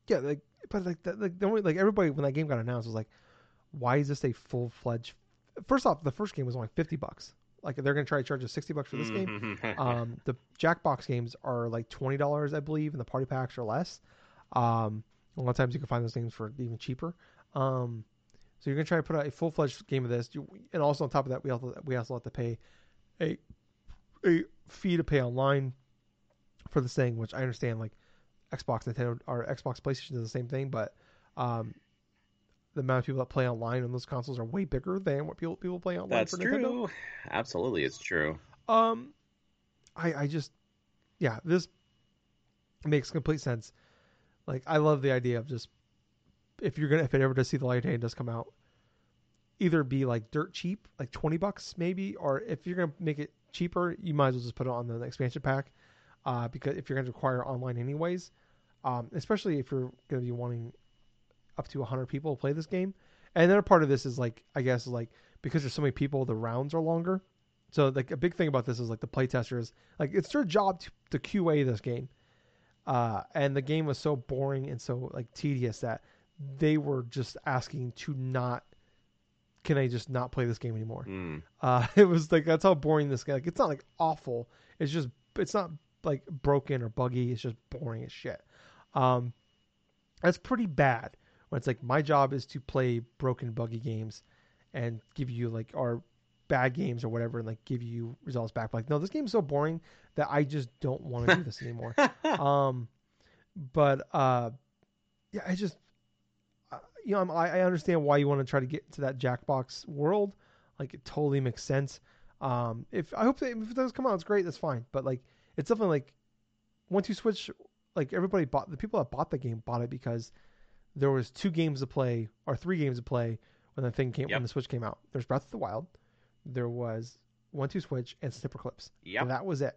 yeah, like but like the, like the only like everybody when that game got announced was like, why is this a full fledged? First off, the first game was only 50 bucks. Like they're gonna try to charge us 60 bucks for this game. Mhm. [LAUGHS] Um, the Jackbox games are like twenty dollars, I believe, and the party packs are less. Um, a lot of times you can find those things for even cheaper. Um, so you're gonna try to put out a full fledged game of this, you, and also on top of that, we also we also have to pay a a fee to pay online for this thing, which I understand. Like Xbox, Nintendo, or Xbox, PlayStation does the same thing, but um, the amount of people that play online on those consoles are way bigger than what people people play online That's for Nintendo. true. Absolutely, it's true. Um, I I just yeah, this makes complete sense. Like I love the idea of just if you're gonna if it ever does see the light of day and does come out, either be like dirt cheap, like twenty bucks maybe, or if you're gonna make it cheaper, you might as well just put it on the expansion pack, uh, because if you're gonna require online anyways, um, especially if you're gonna be wanting up to hundred people to play this game, and then a part of this is like I guess like because there's so many people, the rounds are longer. So like a big thing about this is like the playtesters, like it's their job to, to QA this game, uh, and the game was so boring and so like tedious that they were just asking to not. Can I just not play this game anymore? Mm. Uh, [LAUGHS] it was like that's how boring this game. Like it's not like awful. It's just it's not like broken or buggy. It's just boring as shit. Um, that's pretty bad. When it's like my job is to play broken, buggy games, and give you like our bad games or whatever, and like give you results back. Like no, this game's so boring that I just don't want to do this anymore. [LAUGHS] um, but uh, yeah, I just uh, you know I'm, I I understand why you want to try to get into that Jackbox world. Like it totally makes sense. Um, if I hope that if it does come out, it's great. That's fine. But like it's definitely like once you switch, like everybody bought the people that bought the game bought it because there was two games to play or three games to play when the thing came Yep. when the Switch came out. There's Breath of the Wild, there was One Two Switch and Snipperclips. Yep. And that was it.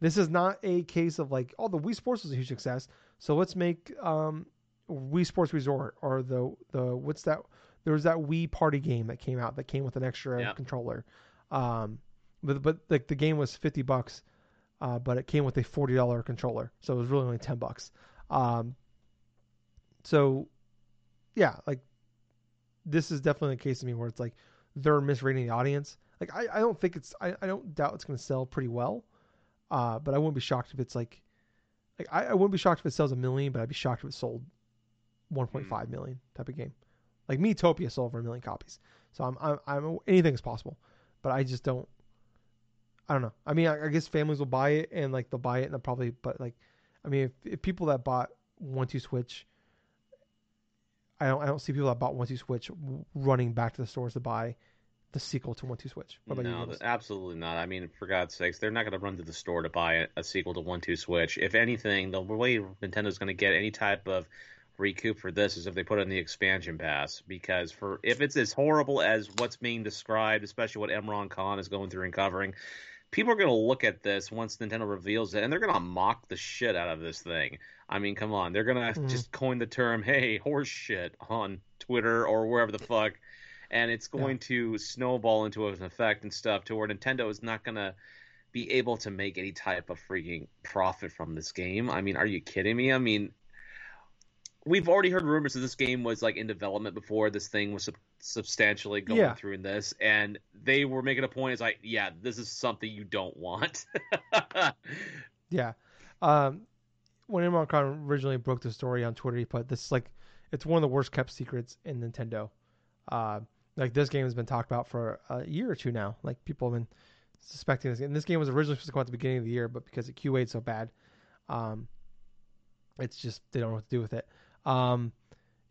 This is not a case of like, oh, the Wii Sports was a huge success, so let's make um, Wii Sports Resort or the the what's that? There was that Wii Party game that came out that came with an extra Yep. controller. Um, but but like the game was fifty bucks, uh, but it came with a forty dollar controller, so it was really only ten bucks. Um, so yeah, like this is definitely a case of me where it's like they're misreading the audience. Like I, I don't think it's I, I don't doubt it's going to sell pretty well, uh, but I wouldn't be shocked if it's like like I, I wouldn't be shocked if it sells a million, but I'd be shocked if it sold 1.5 million type of game. Like Miitopia sold over a million copies, so I'm I'm, I'm anything's possible, but I just don't. I don't know. I mean, I, I guess families will buy it and like they'll buy it and they'll probably, but like, I mean, if, if people that bought One Two Switch, I don't I don't see people that bought One Two Switch running back to the stores to buy the sequel to One Two Switch. You? No, Eagles? absolutely not. I mean, for God's sakes, they're not going to run to the store to buy a, sequel to One Two Switch. If anything, the way Nintendo's going to get any type of recoup for this is if they put it in the expansion pass. Because for if it's as horrible as what's being described, especially what Imran Khan is going through and covering, people are going to look at this once Nintendo reveals it, and they're going to mock the shit out of this thing. I mean, come on, they're going to mm. just coin the term "Hey, horse shit" on Twitter or wherever the fuck, and it's going yeah. to snowball into an effect and stuff to where Nintendo is not going to be able to make any type of freaking profit from this game. I mean, are you kidding me? I mean, we've already heard rumors that this game was like in development before this thing was sub- substantially going yeah. through in this, and they were making a point. It's like, yeah, this is something you don't want. [LAUGHS] yeah, um, when Imran Khan originally broke the story on Twitter, he put this like it's one of the worst kept secrets in Nintendo. Uh, like this game has been talked about for a year or two now. Like people have been suspecting this. And this game was originally supposed to come out at the beginning of the year, but because it QA'd so bad, um, it's just they don't know what to do with it. Um,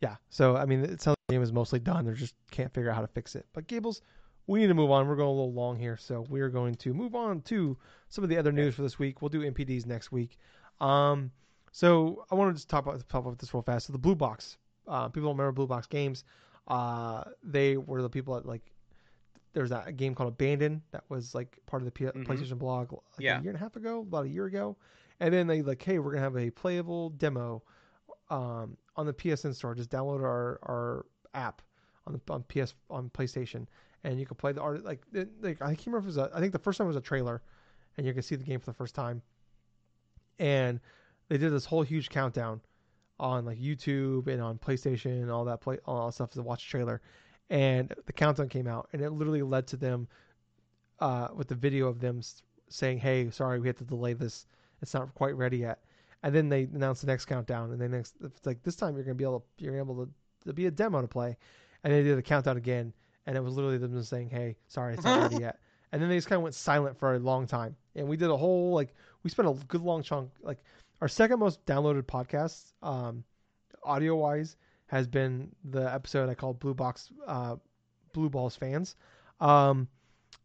yeah, so I mean, it sounds like the game is mostly done. They just can't figure out how to fix it. But Gables, we need to move on. We're going a little long here, so we are going to move on to some of the other news for this week. We'll do NPDs next week. Um, so I want to just talk about talk about this real fast. So the Blue Box, uh, people don't remember Blue Box games. Uh, they were the people that like. There's that a game called Abandon that was like part of the P- mm-hmm. PlayStation blog like yeah. a year and a half ago, about a year ago, and then they like, hey, we're gonna have a playable demo um, on the PSN store. Just download our our app on the on PS on PlayStation, and you can play the art. Like, like I can't remember if it was a, I think the first time was a trailer, and you can see the game for the first time. And they did this whole huge countdown on like YouTube and on PlayStation and all that play all that stuff to watch the trailer. And the countdown came out, and it literally led to them uh, with the video of them saying, "Hey, sorry, we had to delay this. It's not quite ready yet." And then they announce the next countdown, and then next it's like this time you're gonna be able to you're able to, to be a demo to play, and they did a countdown again, and it was literally them just saying, "Hey, sorry, it's not ready [LAUGHS] yet," and then they just kind of went silent for a long time, and we did a whole like we spent a good long chunk like our second most downloaded podcast, um, audio wise, has been the episode I called Blue Box uh, Blue Balls fans. Um,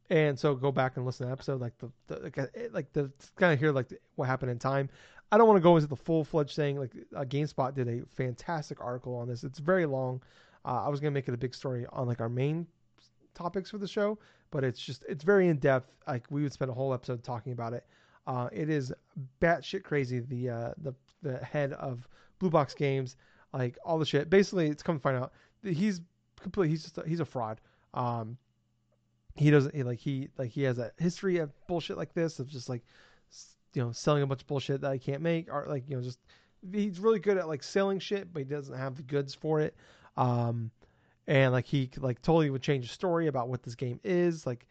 and so go back and listen to the episode, like the, the like, like the kind of hear like the, what happened in time. I don't want to go into the full fledged thing. Like uh, GameSpot did a fantastic article on this. It's very long. Uh, I was gonna make it a big story on like our main topics for the show, but it's just it's very in depth. Like we would spend a whole episode talking about it. Uh, it is batshit crazy. The uh, the the head of Blue Box Games, like all the shit. Basically, it's come to find out he's completely he's just a, he's a fraud. Um, he doesn't he, like he like he has a history of bullshit like this of just like you know selling a bunch of bullshit that he can't make or like you know just he's really good at like selling shit but he doesn't have the goods for it. Um and like he like totally would change the story about what this game is. Like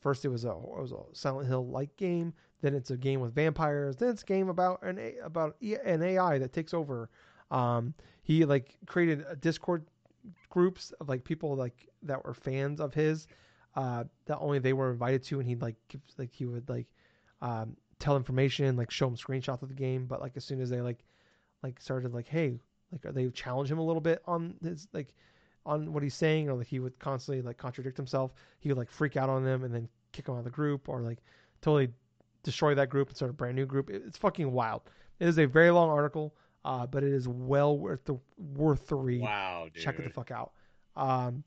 first it was a it was a Silent Hill like game. Then it's a game with vampires. Then it's a game about an about an AI that takes over. Um he like created a discord groups of like people like that were fans of his uh that only they were invited to and he'd like like he would like um tell information, like show them screenshots of the game. But like as soon as they like like started like, hey, like are they challenge him a little bit on his like on what he's saying, or like he would constantly like contradict himself. He would like freak out on them and then kick him out of the group, or like totally destroy that group and start a brand new group. It's fucking wild. It is a very long article, uh, but it is well worth the worth the read. Wow, dude. check it the fuck out. Um,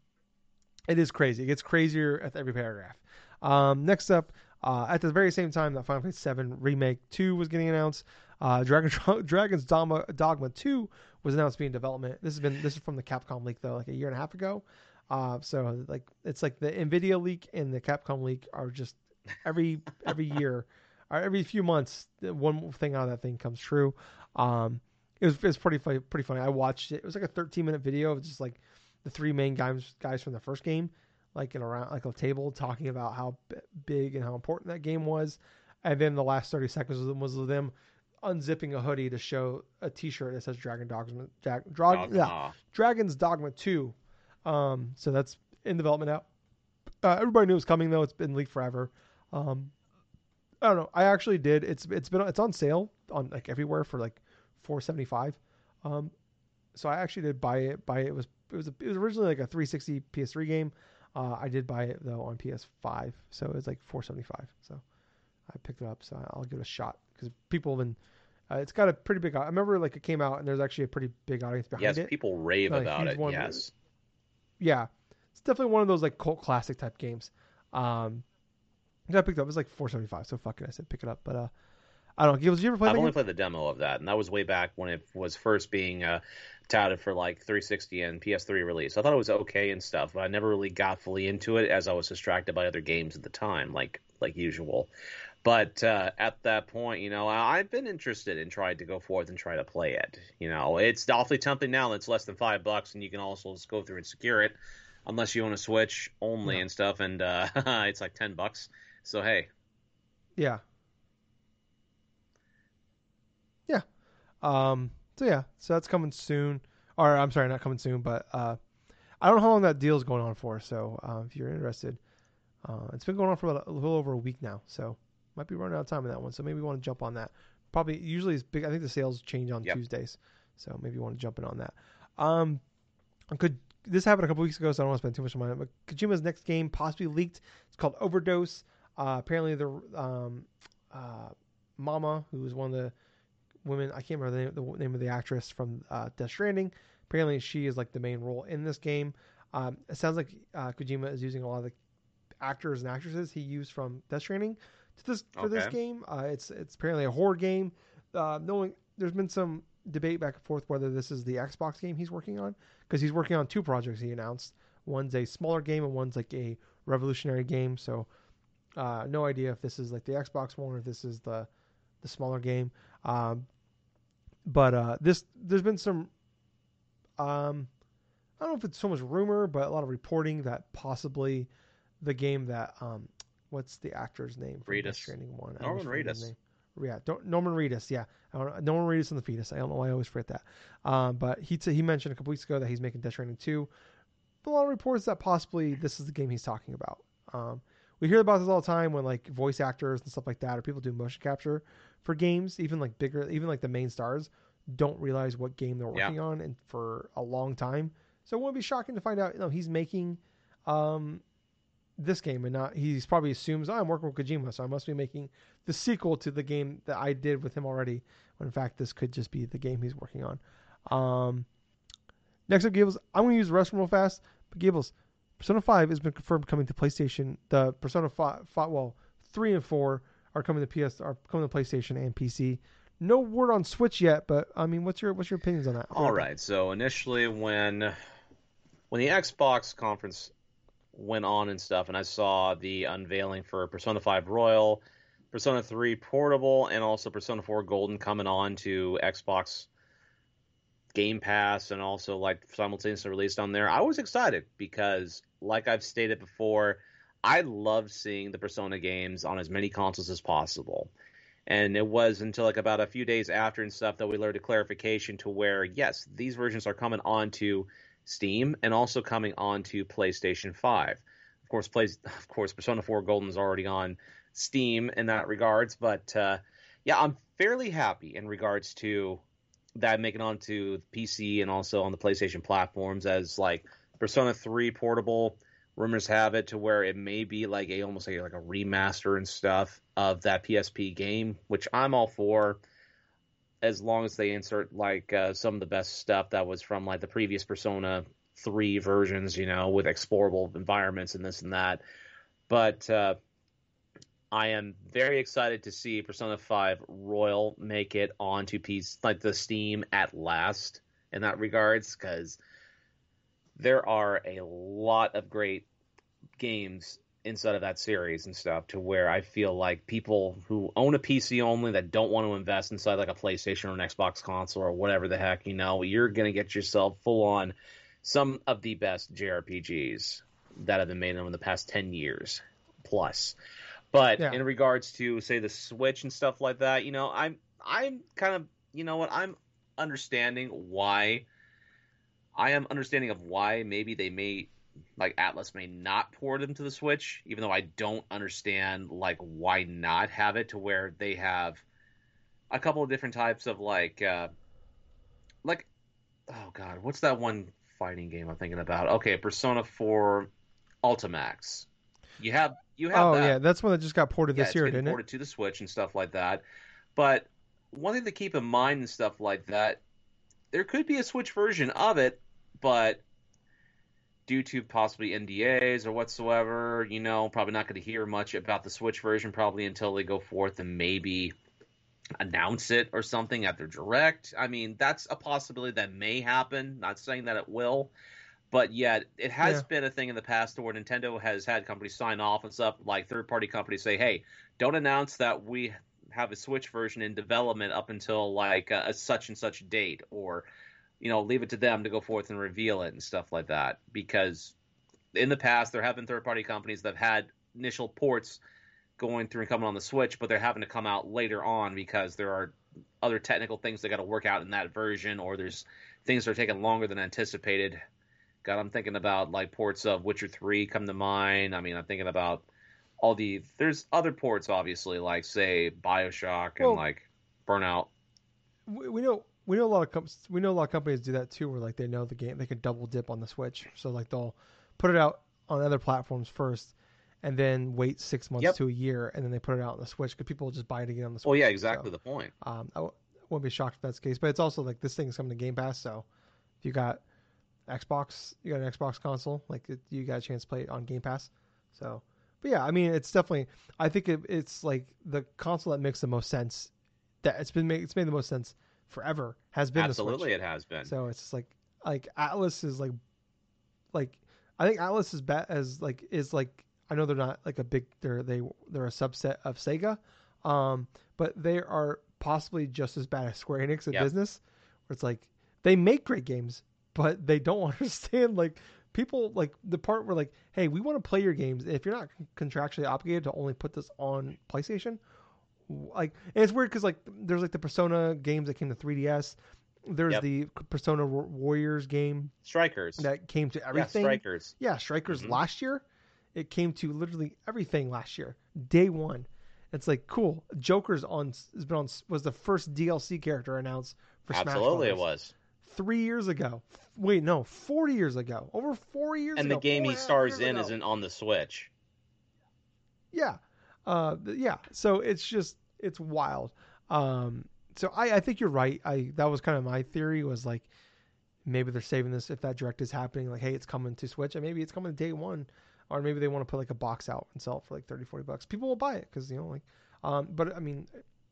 it is crazy. It gets crazier at every paragraph. Um, next up, uh, at the very same time that Final Fantasy VII Remake 2 was getting announced, uh, Dragon, [LAUGHS] Dragon's Dogma, Dogma 2 was announced to be in development. This has been this is from the Capcom leak though, like a year and a half ago. Uh, so like it's like the Nvidia leak and the Capcom leak are just every every year [LAUGHS] or every few months one thing out of that thing comes true. Um, it was it was pretty funny, pretty funny. I watched it. It was like a 13 minute video of just like the three main guys guys from the first game like in around like a table talking about how b- big and how important that game was, and then the last thirty seconds of was, was them unzipping a hoodie to show a T-shirt that says Dragon Dogma, Drog, yeah, Dragon's Dogma Two. Um, so that's in development now. Uh, everybody knew it was coming though. It's been leaked forever. Um, I don't know. I actually did. It's it's been it's on sale on like everywhere for like four seventy five. Um, so I actually did buy it. Buy it. it was it was a, it was originally like a 360 PS3 game. Uh, I did buy it though on PS5, so it was like 475. So I picked it up. So I'll give it a shot because people have been. Uh, it's got a pretty big. I remember like it came out and there's actually a pretty big audience behind yes, it. Yes, people rave about it. Yes. Yeah, it's definitely one of those like cult classic type games. Um, I picked it up. It was like four seventy five. So fuck it. I said pick it up. But uh, I don't know. Did you ever play? I've only game? played the demo of that, and that was way back when it was first being uh, touted for like 360 and PS3 release. I thought it was okay and stuff, but I never really got fully into it as I was distracted by other games at the time, like like usual. But uh, at that point, you know, I've been interested in trying to go forth and try to play it. You know, it's awfully tempting now it's less than five bucks, and you can also just go through and secure it, unless you own a Switch only and stuff, and uh, [LAUGHS] it's like ten bucks. So hey. Yeah. Um. So yeah. So that's coming soon. Or I'm sorry, not coming soon, but uh, I don't know how long that deal is going on for. So uh, if you're interested, uh, it's been going on for about a little over a week now. So might be running out of time in that one. So maybe you want to jump on that. Probably usually it's big. I think the sales change on Yep. Tuesdays. So maybe you want to jump in on that. Um, could this happened a couple weeks ago, so I don't want to spend too much time on it. But Kojima's next game possibly leaked. It's called Overdose. Uh, apparently, the um, uh, Mama, who is one of the women, I can't remember the name, the name of the actress from uh, Death Stranding. Apparently, she is like the main role in this game. Um, it sounds like uh, Kojima is using a lot of the actors and actresses he used from Death Stranding to this for this game. Uh, it's it's apparently a horror game. Uh, knowing there's been some debate back and forth whether this is the Xbox game he's working on because he's working on two projects he announced. One's a smaller game and one's like a revolutionary game. So uh, no idea if this is like the Xbox one or if this is the the smaller game. Um, but uh, this there's been some um, I don't know if it's so much rumor, but a lot of reporting that possibly the game that um, what's the actor's name? Reedus. Stranding one. Norman always forget his Reedus. Yeah, don't, Norman Reedus. Yeah, I don't, Norman Reedus and the fetus. I don't know why I always forget that. Um, but he t- he mentioned a couple weeks ago that he's making Death Stranding two. But a lot of reports that possibly this is the game he's talking about. Um, we hear about this all the time when like voice actors and stuff like that, or people do motion capture for games, even like bigger, even like the main stars don't realize what game they're Yeah. working on, and for a long time. So it wouldn't be shocking to find out, you know, he's making um, this game and not. He's probably assumes oh, I'm working with Kojima, so I must be making the sequel to the game that I did with him already. When in fact, this could just be the game he's working on. Um, next up, Gables. I'm going to use the restroom real fast. But Gables, Persona 5 has been confirmed coming to PlayStation. The Persona 5, well, 3 and 4 are coming to PS, are coming to PlayStation and PC. No word on Switch yet, but I mean, what's your what's your opinions on that? All right. So initially, when when the Xbox conference went on and stuff, and I saw the unveiling for Persona 5 Royal, Persona 3 Portable, and also Persona 4 Golden coming on to Xbox Game Pass and also like simultaneously released on there, I was excited because, like I've stated before, I love seeing the Persona games on as many consoles as possible. And it was until like about a few days after and stuff that we learned a clarification to where yes, these versions are coming onto Steam and also coming onto PlayStation 5. Of course, plays of course Persona 4 Golden is already on Steam in that regards, but uh, yeah, I'm fairly happy in regards to that making onto PC and also on the PlayStation platforms as like Persona 3 portable rumors have it to where it may be like a almost like, like a remaster and stuff of that PSP game, which I'm all for as long as they insert like uh, some of the best stuff that was from like the previous Persona 3 versions, you know, with explorable environments and this and that. But uh, I am very excited to see Persona 5 Royal make it onto piece like the Steam at last in that regards because there are a lot of great games inside of that series and stuff to where I feel like people who own a PC only that don't want to invest inside like a PlayStation or an Xbox console or whatever the heck, you know, you're going to get yourself full on some of the best JRPGs that have been made in the past 10 years plus. But Yeah. in regards to say the Switch and stuff like that, you know, I'm I'm kind of, you know what, I'm understanding why I am understanding of why maybe they may like Atlus may not port them to the Switch, even though I don't understand like why not have it to where they have a couple of different types of like uh like oh god, what's that one fighting game I'm thinking about? Okay, Persona 4 Ultimax. You have you have Oh that. yeah, that's one that just got ported Yeah, this year, didn't it? ported to the Switch and stuff like that. But one thing to keep in mind and stuff like that, there could be a Switch version of it, but due to possibly NDAs or whatsoever, you know, probably not going to hear much about the Switch version probably until they go forth and maybe announce it or something at their direct. I mean, that's a possibility that may happen. Not saying that it will, but yet it has Yeah. been a thing in the past where Nintendo has had companies sign off and stuff like third party companies say, "Hey, don't announce that we have a Switch version in development up until like a, a such and such date," or you know, leave it to them to go forth and reveal it and stuff like that. Because in the past, there have been third party companies that have had initial ports going through and coming on the Switch, but they're having to come out later on because there are other technical things they got to work out in that version, or there's things that are taking longer than anticipated. God, I'm thinking about like ports of Witcher Three come to mind. I mean, I'm thinking about all the there's other ports obviously like say Bioshock and like Burnout. we, we know we know a lot of com- we know a lot of companies do that too, where like they know the game they can double dip on the Switch, so like they'll put it out on other platforms first, and then wait six months Yep. to a year, and then they put it out on the Switch because people just buy it again on the Switch. Well, yeah, exactly So, the point. um, I w- wouldn't be shocked if that's the case, but it's also like this thing's coming to Game Pass, so if you got Xbox, you got an Xbox console, like it, you got a chance to play it on Game Pass. So, but yeah, I mean, it's definitely. I think it, it's like the console that makes the most sense. That it's been made, it's made the most sense forever has been Absolutely, it has been. So it's just like like Atlus is like like I think Atlus is bad as like is like I know they're not like a big they're they they're a subset of Sega, um, but they are possibly just as bad as Square Enix in Yep. business. Where it's like they make great games, but they don't [LAUGHS] understand like people like the part where like hey we want to play your games if you're not contractually obligated to only put this on PlayStation like and it's weird because like there's like the Persona games that came to 3DS. There's Yep. the Persona Warriors game Strikers. that came to yeah, everything. Strikers. Yeah, Strikers Mhm. last year. It came to literally everything last year, day one. It's like cool. Joker's on has been on was the first DLC character announced for Smash Absolutely, it was. Three years ago. Wait, no, forty years ago. Over four years And ago. the game he and a half stars in ago. isn't on the Switch. Yeah. Uh, yeah. So it's just it's wild. Um, so I, I think you're right. I that was kind of my theory was like maybe they're saving this if that direct is happening. Like, hey, it's coming to Switch, and maybe it's coming day one, or maybe they want to put like a box out and sell it for like 30, 40 bucks. People will buy it because you know like. Um, but I mean,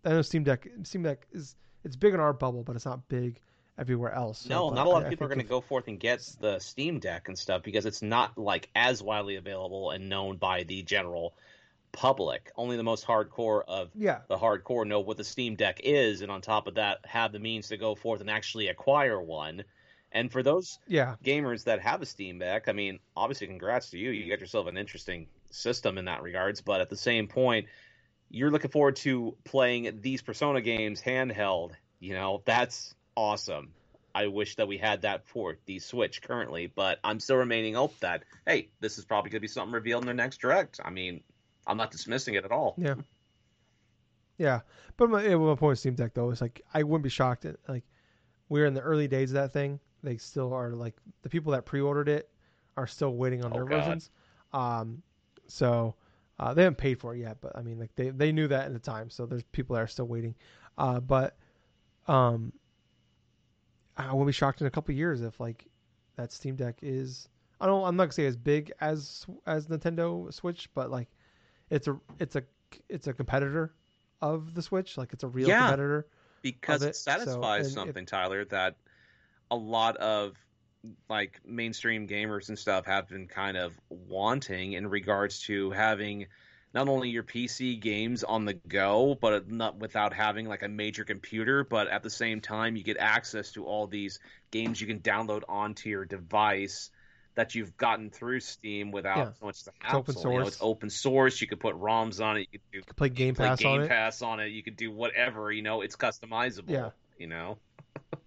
I know Steam Deck. Steam Deck is it's big in our bubble, but it's not big everywhere else. So, No, not a lot I- of people are going to go forth and get the Steam Deck and stuff because it's not like as widely available and known by the general public. Only the most hardcore of Yeah, the hardcore know what the Steam Deck is, and on top of that, have the means to go forth and actually acquire one. And for those yeah, gamers that have a Steam Deck, I mean, obviously, congrats to you. You got yourself an interesting system in that regards. But at the same point, you're looking forward to playing these Persona games handheld. You know, that's awesome. I wish that we had that for the Switch currently, but I'm still remaining hope that hey, this is probably going to be something revealed in the next direct. I mean, I'm not dismissing it at all. Yeah. Yeah. But my, yeah, my point with Steam Deck though is like I wouldn't be shocked at like we're in the early days of that thing. They still are like the people that pre-ordered it are still waiting on Oh, their God. versions. Um, so uh, they haven't paid for it yet, but I mean like they they knew that at the time. So there's people that are still waiting. Uh, but um, I wouldn't be shocked in a couple years if like that Steam Deck is. I don't. I'm not gonna say as big as as Nintendo Switch, but like it's a it's a it's a competitor of the Switch. Like it's a real Yeah. competitor. because it it, satisfies if- something, Tyler, that a lot of like mainstream gamers and stuff have been kind of wanting in regards to having not only your PC games on the go, but not without having like a major computer, but at the same time you get access to all these games you can download onto your device that you've gotten through Steam without Yeah. so much of the It's open hassle. You know, it's open source. You could put ROMs on it. You could do You can play Game play Pass Game on it. On it. You could do whatever. You know, it's customizable. Yeah. You know. [LAUGHS]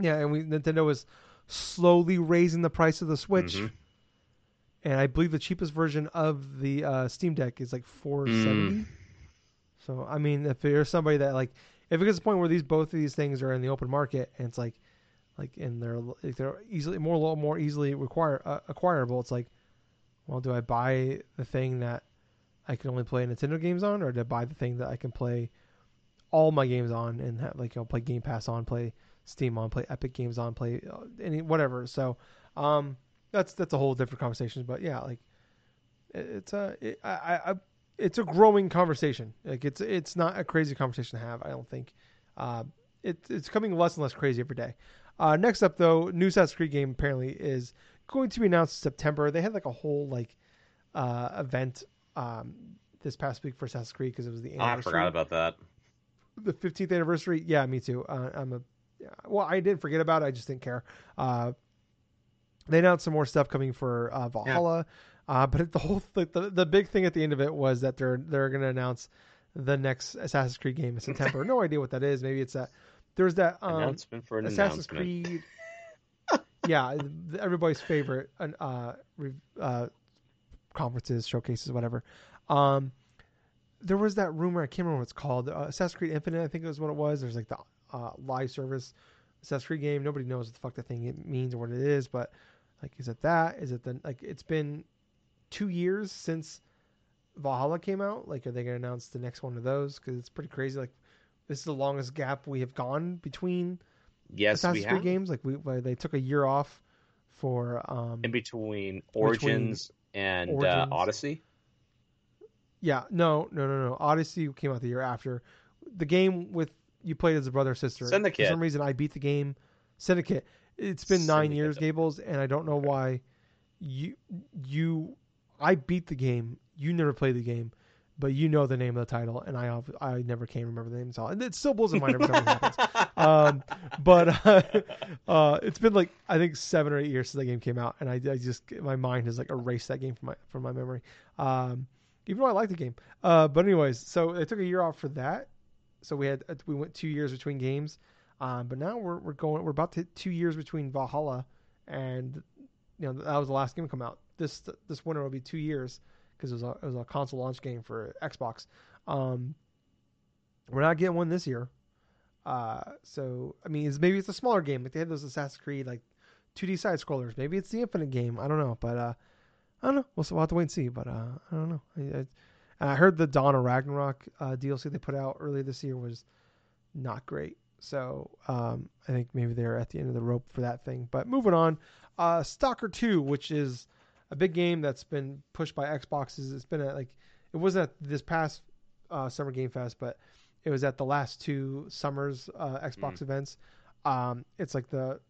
Yeah, and we Nintendo is slowly raising the price of the Switch. Mhm. And I believe the cheapest version of the uh, Steam Deck is like 470. Mm. So I mean, if there's somebody that like, if it gets to the point where these both of these things are in the open market and it's like, like and they're if they're easily more more easily require uh, acquirable, it's like, well, do I buy the thing that I can only play Nintendo games on, or do I buy the thing that I can play all my games on and have like you know play Game Pass on, play Steam on, play Epic Games on, play uh, any whatever. So, um, that's that's a whole different conversation. But yeah, like it's a it, I, I it's a growing conversation. Like it's it's not a crazy conversation to have. I don't think. Uh, it, it's coming less and less crazy every day. Uh, next up, though, new Assassin's Creed game apparently is going to be announced in September. They had like a whole like uh, event um, this past week for Assassin's Creed because it was the Oh, I forgot about that. the 15th anniversary. Yeah, me too. Uh, I'm a yeah, well, I didn't forget about it. I just didn't care. Uh, they announced some more stuff coming for uh, Valhalla, uh, but the whole like, the the big thing at the end of it was that they're they're going to announce the next Assassin's Creed game in September. no idea what that is. Maybe it's that there's that um, announcement for an Assassin's. Creed. [LAUGHS] yeah, everybody's favorite uh, uh, conferences, showcases, whatever. Um, there was that rumor. I can't remember what it's called. Uh, Assassin's Creed Infinite, I think it was what it was. There's like the uh, live service Assassin's Creed game. Nobody knows what the fuck that thing it means or what it is. But like, is it that? Is it the like? It's been two years since Valhalla came out. Like, are they going to announce the next one of those? Because it's pretty crazy. Like, this is the longest gap we have gone between Yes, Assassin's Creed games. Like, we they took a year off for um In between Origins and Origins. Uh, Odyssey. Yeah, no, no, no, no. Odyssey came out the year after. The game with you played as a brother or sister. Syndicate. For some reason, I beat the game. Syndicate. It's been nine years, Gables, and I don't know why. You, you, I beat the game. You never played the game, but you know the name of the title, and I, I never can remember the name. So and it still blows my mind every time it happens. [LAUGHS] Um, but [LAUGHS] uh, uh, it's been like I think seven or eight years since that game came out, and I, I just my mind has like erased that game from my from my memory. Um, even though I like the game. Uh, but anyways, so they took a year off for that. So we had we went two years between games, um, but now we're we're going we're about to two years between Valhalla and you know that was the last game to come out. This this winter will be two years because it was a it was a console launch game for Xbox. Um, we're not getting one this year. Uh, so I mean, it's, maybe it's a smaller game. Like they had those Assassin's Creed like 2D side scrollers. Maybe it's the Infinite game. I don't know, but uh, I don't know. We'll, we'll have to wait and see. But uh, I don't know. I, I, and I heard the Dawn of Ragnarok uh, DLC they put out earlier this year was not great. So um, I think maybe they're at the end of the rope for that thing. But moving on, uh, Stalker 2, which is a big game that's been pushed by Xboxes. It's been at like it wasn't at this past uh, Summer Game Fest, but it was at the last two summers uh, Xbox events. Um, it's like the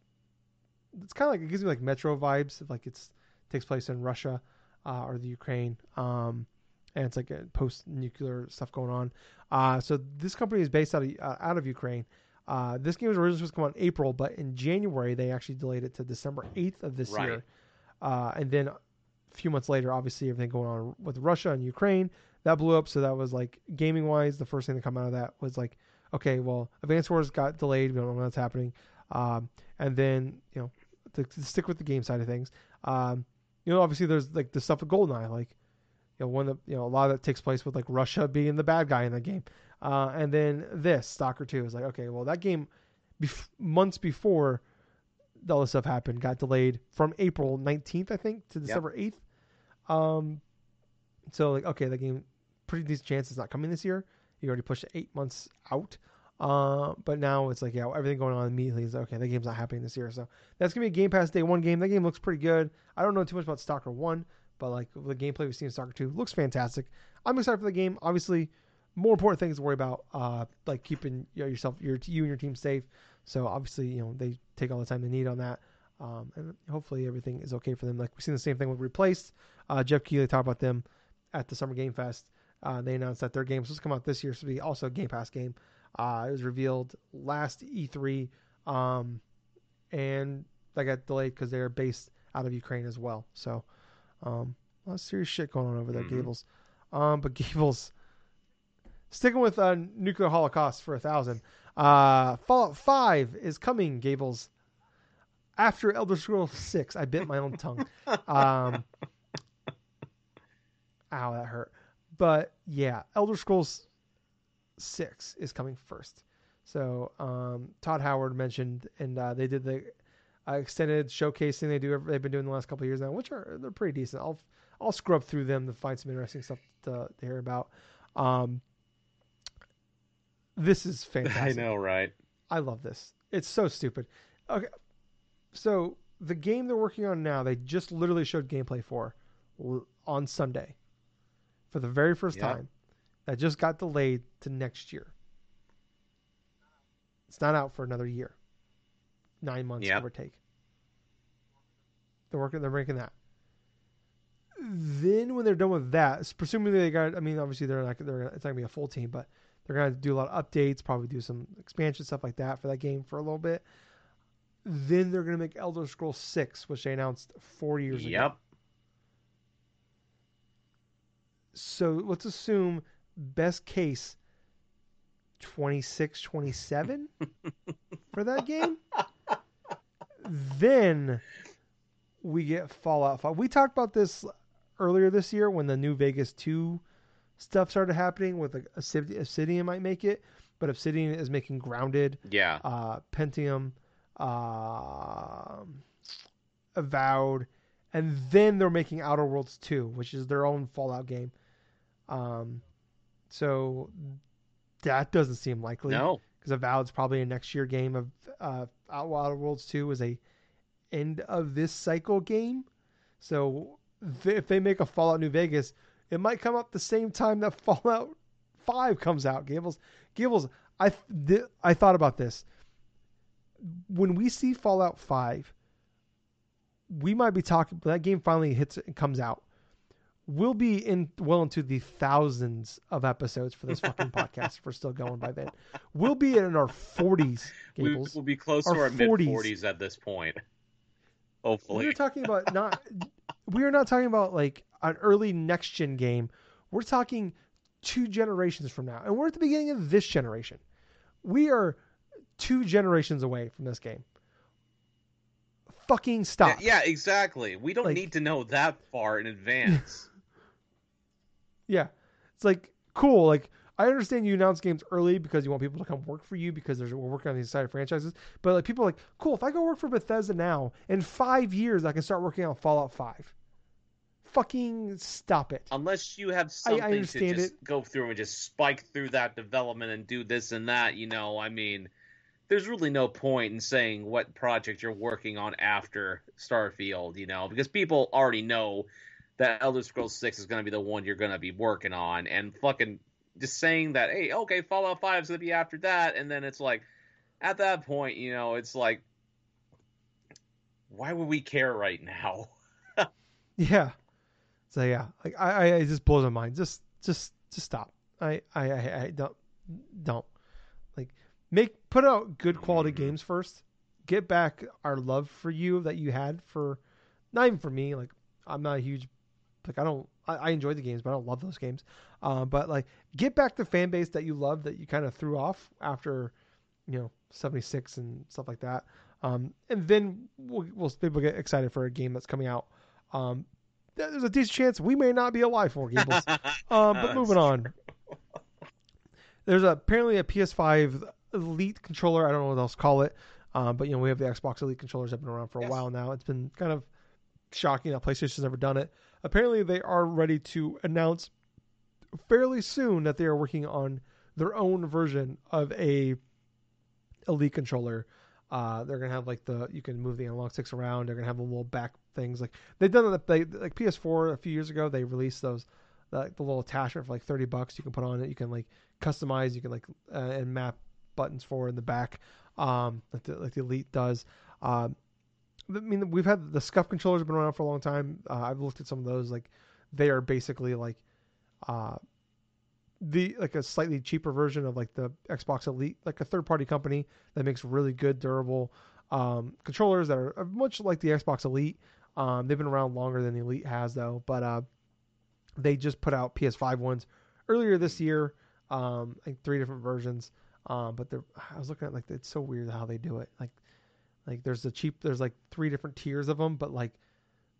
it's kind of like it gives me like Metro vibes. Like it's takes place in Russia uh, or the Ukraine. Um, and it's like a post-nuclear stuff going on. Uh, so this company is based out of uh, out of Ukraine. Uh, this game was originally supposed to come out in April, but in January they actually delayed it to December 8th of this Right. year. Uh, and then a few months later, obviously everything going on with Russia and Ukraine that blew up. So that was like gaming wise, the first thing to come out of that was like, okay, well, Advance Wars got delayed. We don't know what's happening. Um, and then you know to, to stick with the game side of things, um, you know, obviously there's like the stuff with Goldeneye, like you know, one that you know a lot of that takes place with like Russia being the bad guy in the game, uh, and then this Stalker Two is like okay, well that game, bef- months before all this stuff happened, got delayed from April 19th, I think, to December 8th. Um, so like okay, that game pretty decent chance it's not coming this year. You already pushed it eight months out. Uh, but now it's like yeah, everything going on immediately is okay. That game's not happening this year, so that's gonna be a Game Pass Day One game. That game looks pretty good. I don't know too much about Stalker One, but like the gameplay we've seen in Stalker Two looks fantastic. I'm excited for the game. Obviously, more important things to worry about, uh, like keeping you know, yourself, your you and your team safe. So obviously, you know they take all the time they need on that, um, and hopefully everything is okay for them. Like we've seen the same thing with Replaced. Uh, Geoff Keighley talked about them at the Summer Game Fest. Uh, they announced that their game was supposed to come out this year, so it'll be also a Game Pass game. Uh, it was revealed last E3, um, and that got delayed because they're based out of Ukraine as well. So, um, a lot of serious shit going on over there, Mhm. Gables. Um, but [LAUGHS] Gables, sticking with uh, nuclear holocaust for a thousand. Uh, Fallout Five is coming, Gables. After Elder Scrolls Six, I bit my own tongue. [LAUGHS] Um, ow, that hurt. But yeah, Elder Scrolls Six is coming first. So um, Todd Howard mentioned, and uh, they did the uh, extended showcasing they do. They've been doing the last couple of years now, which are they're pretty decent. I'll I'll scrub through them to find some interesting stuff to, to hear about. Um, this is fantastic. [LAUGHS] I know, right? I love this. It's so stupid. Okay, so the game they're working on now, they just literally showed gameplay for on Sunday for the very first Yep. time. That just got delayed to next year. It's not out for another year, nine months Yep. give or take. They're working. They're making that. Then when they're done with that, presumably they got. I mean, obviously they're not. They're it's not gonna be a full team, but they're gonna do a lot of updates, probably do some expansion stuff like that for that game for a little bit. Then they're gonna make Elder Scrolls Six, which they announced four years ago. Yep. So let's assume best case 26, 27 [LAUGHS] for that game. then we get Fallout 5. We talked about this earlier this year when the new Vegas 2 stuff started happening with like Obsidian might make it, but Obsidian is making Grounded, Yeah. uh, Pentiment, um Avowed, and then they're making Outer Worlds 2, which is their own Fallout game. Um, so that doesn't seem likely No. because Avowed's probably a next year game. Of uh, Outer Worlds 2 is a end of this cycle game. So if they make a Fallout New Vegas, it might come up the same time that [LAUGHS] Fallout 5 comes out. Gables, Gables, I th- I thought about this. When we see Fallout 5, we might be talking that game finally hits and comes out. We'll be in well into the thousands of episodes for this fucking [LAUGHS] podcast if we're still going by then. We'll be in our 40s, [LAUGHS] We, Gables. will be close Our to our mid 40s. 40s at this point. Hopefully. We're talking about not. we are not talking about like an early next gen game. We're talking two generations from now, and we're at the beginning of this generation. We are two generations away from this game. Fucking Yeah, stop. yeah, exactly. We don't Like- need to know that far in advance. [LAUGHS] Yeah. It's like cool. Like I understand you announce games early because you want people to come work for you because there's we're working on these exciting franchises. But like people are like, cool, if I go work for Bethesda now, in five years I can start working on Fallout Five. Fucking stop it. Unless you have I something to just it. go through and just spike through that development and do this and that, you know, I mean, there's really no point in saying what project you're working on after Starfield, you know, because people already know that Elder Scrolls 6 is going to be the one you're going to be working on and fucking just saying that, hey, okay, Fallout 5 is going to be after that and then it's like at that point, you know, it's like why would we care right now? [LAUGHS] Yeah. So yeah, like I, I it just blows my mind. Just just just stop. I I I, I don't don't like make put out good quality games first. Get back our love for you that you had for not even for me. Like I'm not a huge like I don't I, I enjoy the games, but I don't love those games. Uh, but like get back the fan base that you love that you kind of threw off after you know 76 and stuff like that. Um, and then we'll, we'll people get excited for a game that's coming out. Um, there's a decent chance we may not be alive for Gables. [LAUGHS] Um, but moving on. There's apparently a PS5 Elite controller. I don't know what else to call it. Um, but you know we have the Xbox Elite controllers that have been around for a Yes. while now. It's been kind of shocking that PlayStation's never done it. Apparently they are ready to announce fairly soon that they are working on their own version of a Elite controller. Uh, they're gonna have like the you can move the analog sticks around. They're gonna have the little back things like they've done it. They like PS4 a few years ago. They released those like the little attachment for like thirty bucks. You can put on it. You can like customize. You can like uh, and map buttons for in the back, um, like the like the Elite does. Um, I mean, we've had the Scuff controllers have been around for a long time. Uh, I've looked at some of those. Like they are basically like uh, the like a slightly cheaper version of like the Xbox Elite, like a third party company that makes really good, durable um, controllers that are much like the Xbox Elite. Um, they've been around longer than the Elite has though, but uh, they just put out PS5 ones earlier this year. Um, like three different versions. Um, but they're I was looking at like it's so weird how they do it. Like like there's a cheap there's like three different tiers of them, but like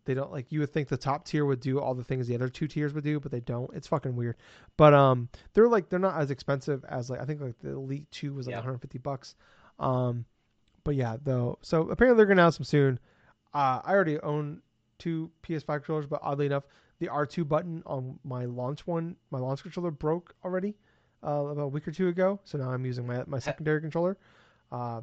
they don't like you would think the top tier would do all the things the other two tiers would do, but they don't. It's fucking weird. But um they're like they're not as expensive as like I think like the Elite 2 was like Yeah. 150 bucks. Um but yeah, though so apparently they're gonna announce them soon. Uh I already own two PS5 controllers, but oddly enough, the R2 button on my launch one, my launch controller broke already uh, about a week or two ago. So now I'm using my my secondary controller. Uh,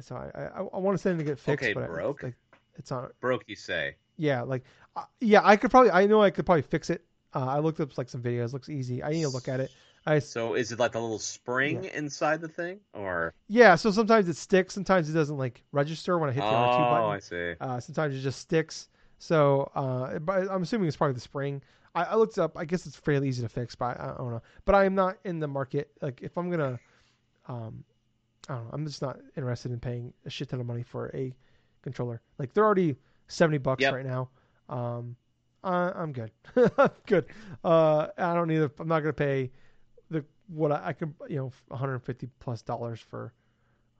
so I I, I want to send it to get fixed, Okay, but I- broke? like, it's on. Broke, you say? Yeah, like uh, yeah, I could probably. I know I could probably fix it. Uh, I looked up like some videos. Looks easy. I need to look at it. I So is it like a little spring Yeah. inside the thing, or yeah. So sometimes it sticks. Sometimes it doesn't like register when I hit the R2 button. oh. I see. Uh, sometimes it just sticks. So, uh, but I'm assuming it's probably the spring. I, I looked up. I guess it's fairly easy to fix, but I, I don't know. But I am not in the market. Like, if I'm gonna, um, I don't know. I'm just not interested in paying a shit ton of money for a controller. Like, they're already seventy bucks Yep. right now. Um, I, I'm good. [LAUGHS] I'm good. Uh, I don't need. A, I'm not gonna pay the what I, I can. You know, 150 plus dollars for.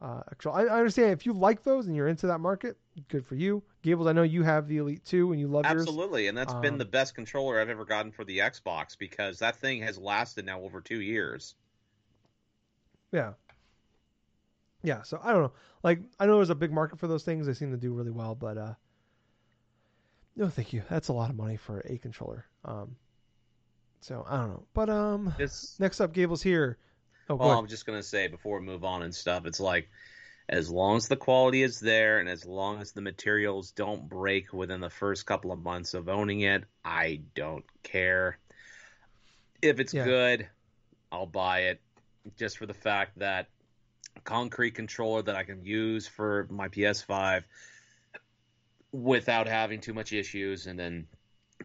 Uh, actual, I, I understand if you like those and you're into that market, good for you. Gables, I know you have the Elite 2 and you love yours. Absolutely, and that's been Um, the best controller I've ever gotten for the Xbox because that thing has lasted now over two years. Yeah. Yeah, so I don't know. Like I know there's a big market for those things. They seem to do really well, but uh no thank you. That's a lot of money for a controller. Um so I don't know. But um It's next up Gables here. Oh well. I'm just gonna say before we move on and stuff, it's like as long as the quality is there and as long as the materials don't break within the first couple of months of owning it, I don't care. If it's Yeah. good, I'll buy it just for the fact that concrete controller that I can use for my PS5 without having too much issues and then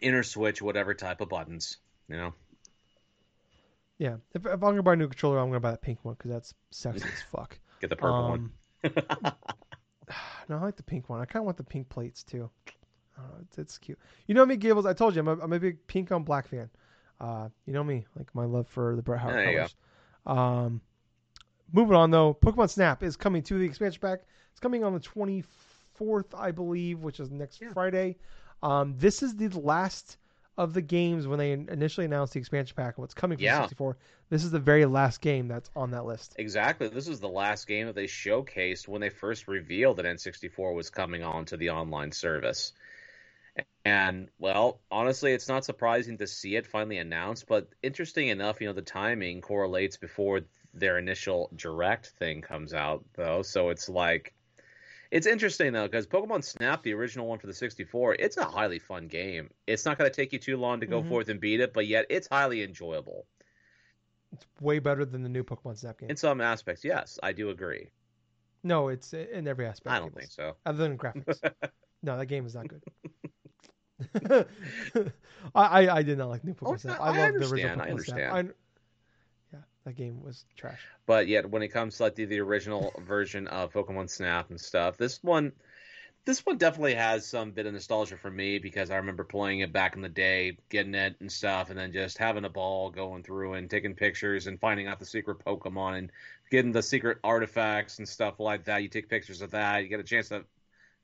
inner switch whatever type of buttons, you know. Yeah. If, if I'm gonna buy a new controller, I'm gonna buy that pink one because that's sexy as [LAUGHS] fuck. Get the purple one. Um, [SIGHS] no, I like the pink one. I kind of want the pink plates too. Uh, it's, it's cute. You know me, Gables. I told you I'm a, I'm a big pink on black fan. Uh, you know me, like my love for the Bret Hart There colors. Um, moving on though, Pokemon Snap is coming to the expansion pack. It's coming on the 24th, I believe, which is next Yeah. Friday. Um, this is the last of the games when they initially announced the expansion pack and what's coming for Yeah. 64. This is the very last game that's on that list. Exactly. This is the last game that they showcased when they first revealed that N64 was coming on to the online service. And, well, honestly, it's not surprising to see it finally announced, but interesting enough, you know, the timing correlates before their initial direct thing comes out, though. So it's like, it's interesting, though, because Pokemon Snap, the original one for the 64, it's a highly fun game. It's not going to take you too long to go Mhm. forth and beat it, but yet it's highly enjoyable. It's way better than the new Pokemon Snap game. In some aspects, yes, I do agree. No, it's in every aspect. I don't think so. Other than graphics. [LAUGHS] no, that game is not good. [LAUGHS] [LAUGHS] I, I I did not like new Pokemon Oh, Snap. I I love the original understand, I Pokemon Snap. I- that game was trash. But yet, when it comes to like the, the original [LAUGHS] version of Pokemon Snap and stuff, this one, this one definitely has some bit of nostalgia for me because I remember playing it back in the day, getting it and stuff, and then just having a ball going through and taking pictures and finding out the secret Pokemon and getting the secret artifacts and stuff like that. You take pictures of that. You get a chance to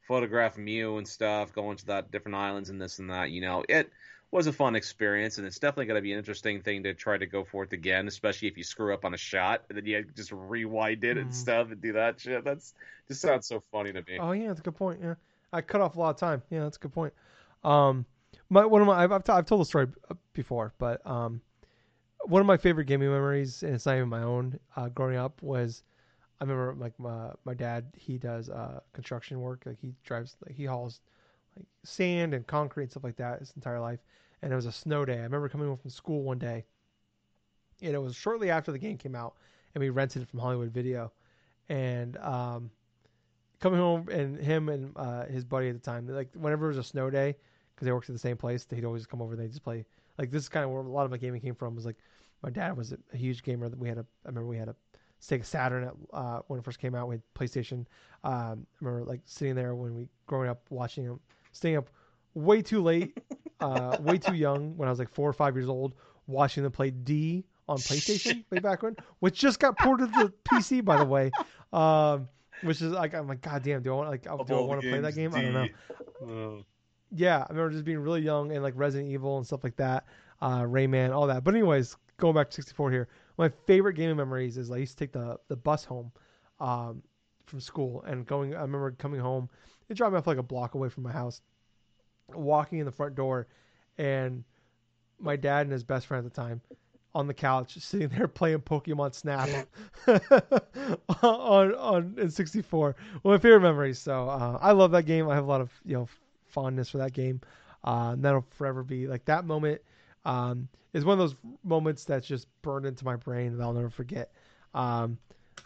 photograph Mew and stuff, going to that different islands and this and that. You know, it was a fun experience, and it's definitely going to be an interesting thing to try to go forth again, especially if you screw up on a shot and then you just rewind it and Mhm. stuff and do that shit. That's just sounds so funny to me. Oh yeah, that's a good point. Yeah, I cut off a lot of time. Yeah, that's a good point. Um, my one of my I've I've, t- I've told the story uh, before, but um, one of my favorite gaming memories, and it's not even my own, uh, growing up was. I remember like my my dad he does uh construction work like he drives like he hauls like sand and concrete and stuff like that his entire life and it was a snow day I remember coming home from school one day and it was shortly after the game came out and we rented it from Hollywood Video and um coming home and him and uh his buddy at the time like whenever it was a snow day because they worked at the same place they'd always come over and they just play like this is kind of where a lot of my gaming came from was like my dad was a, huge gamer that we had a I remember we had a Sega Saturn at, uh, when it first came out. We had PlayStation. Um, I remember like sitting there when we growing up watching them, staying up way too late, uh, way too young when I was like four or five years old, watching them play D on PlayStation way back when, which just got ported to the PC by the way. Um, which is like I'm like God damn, do I want like do I want to play that game? I don't know know. yeah, I remember just being really young and like Resident Evil and stuff like that, uh, Rayman, all that. But anyways, going back to 64 here, my favorite gaming memories is I used to take the the bus home, um, from school and going. I remember coming home. It dropped me off like a block away from my house, walking in the front door, and my dad and his best friend at the time on the couch, [LAUGHS] sitting there playing Pokemon Snap [LAUGHS] on on N64. One of my favorite memories. So uh, I love that game. I have a lot of you know fondness for that game. Uh, and that'll forever be like that moment. Um, is one of those moments that's just burned into my brain that I'll never forget. Um,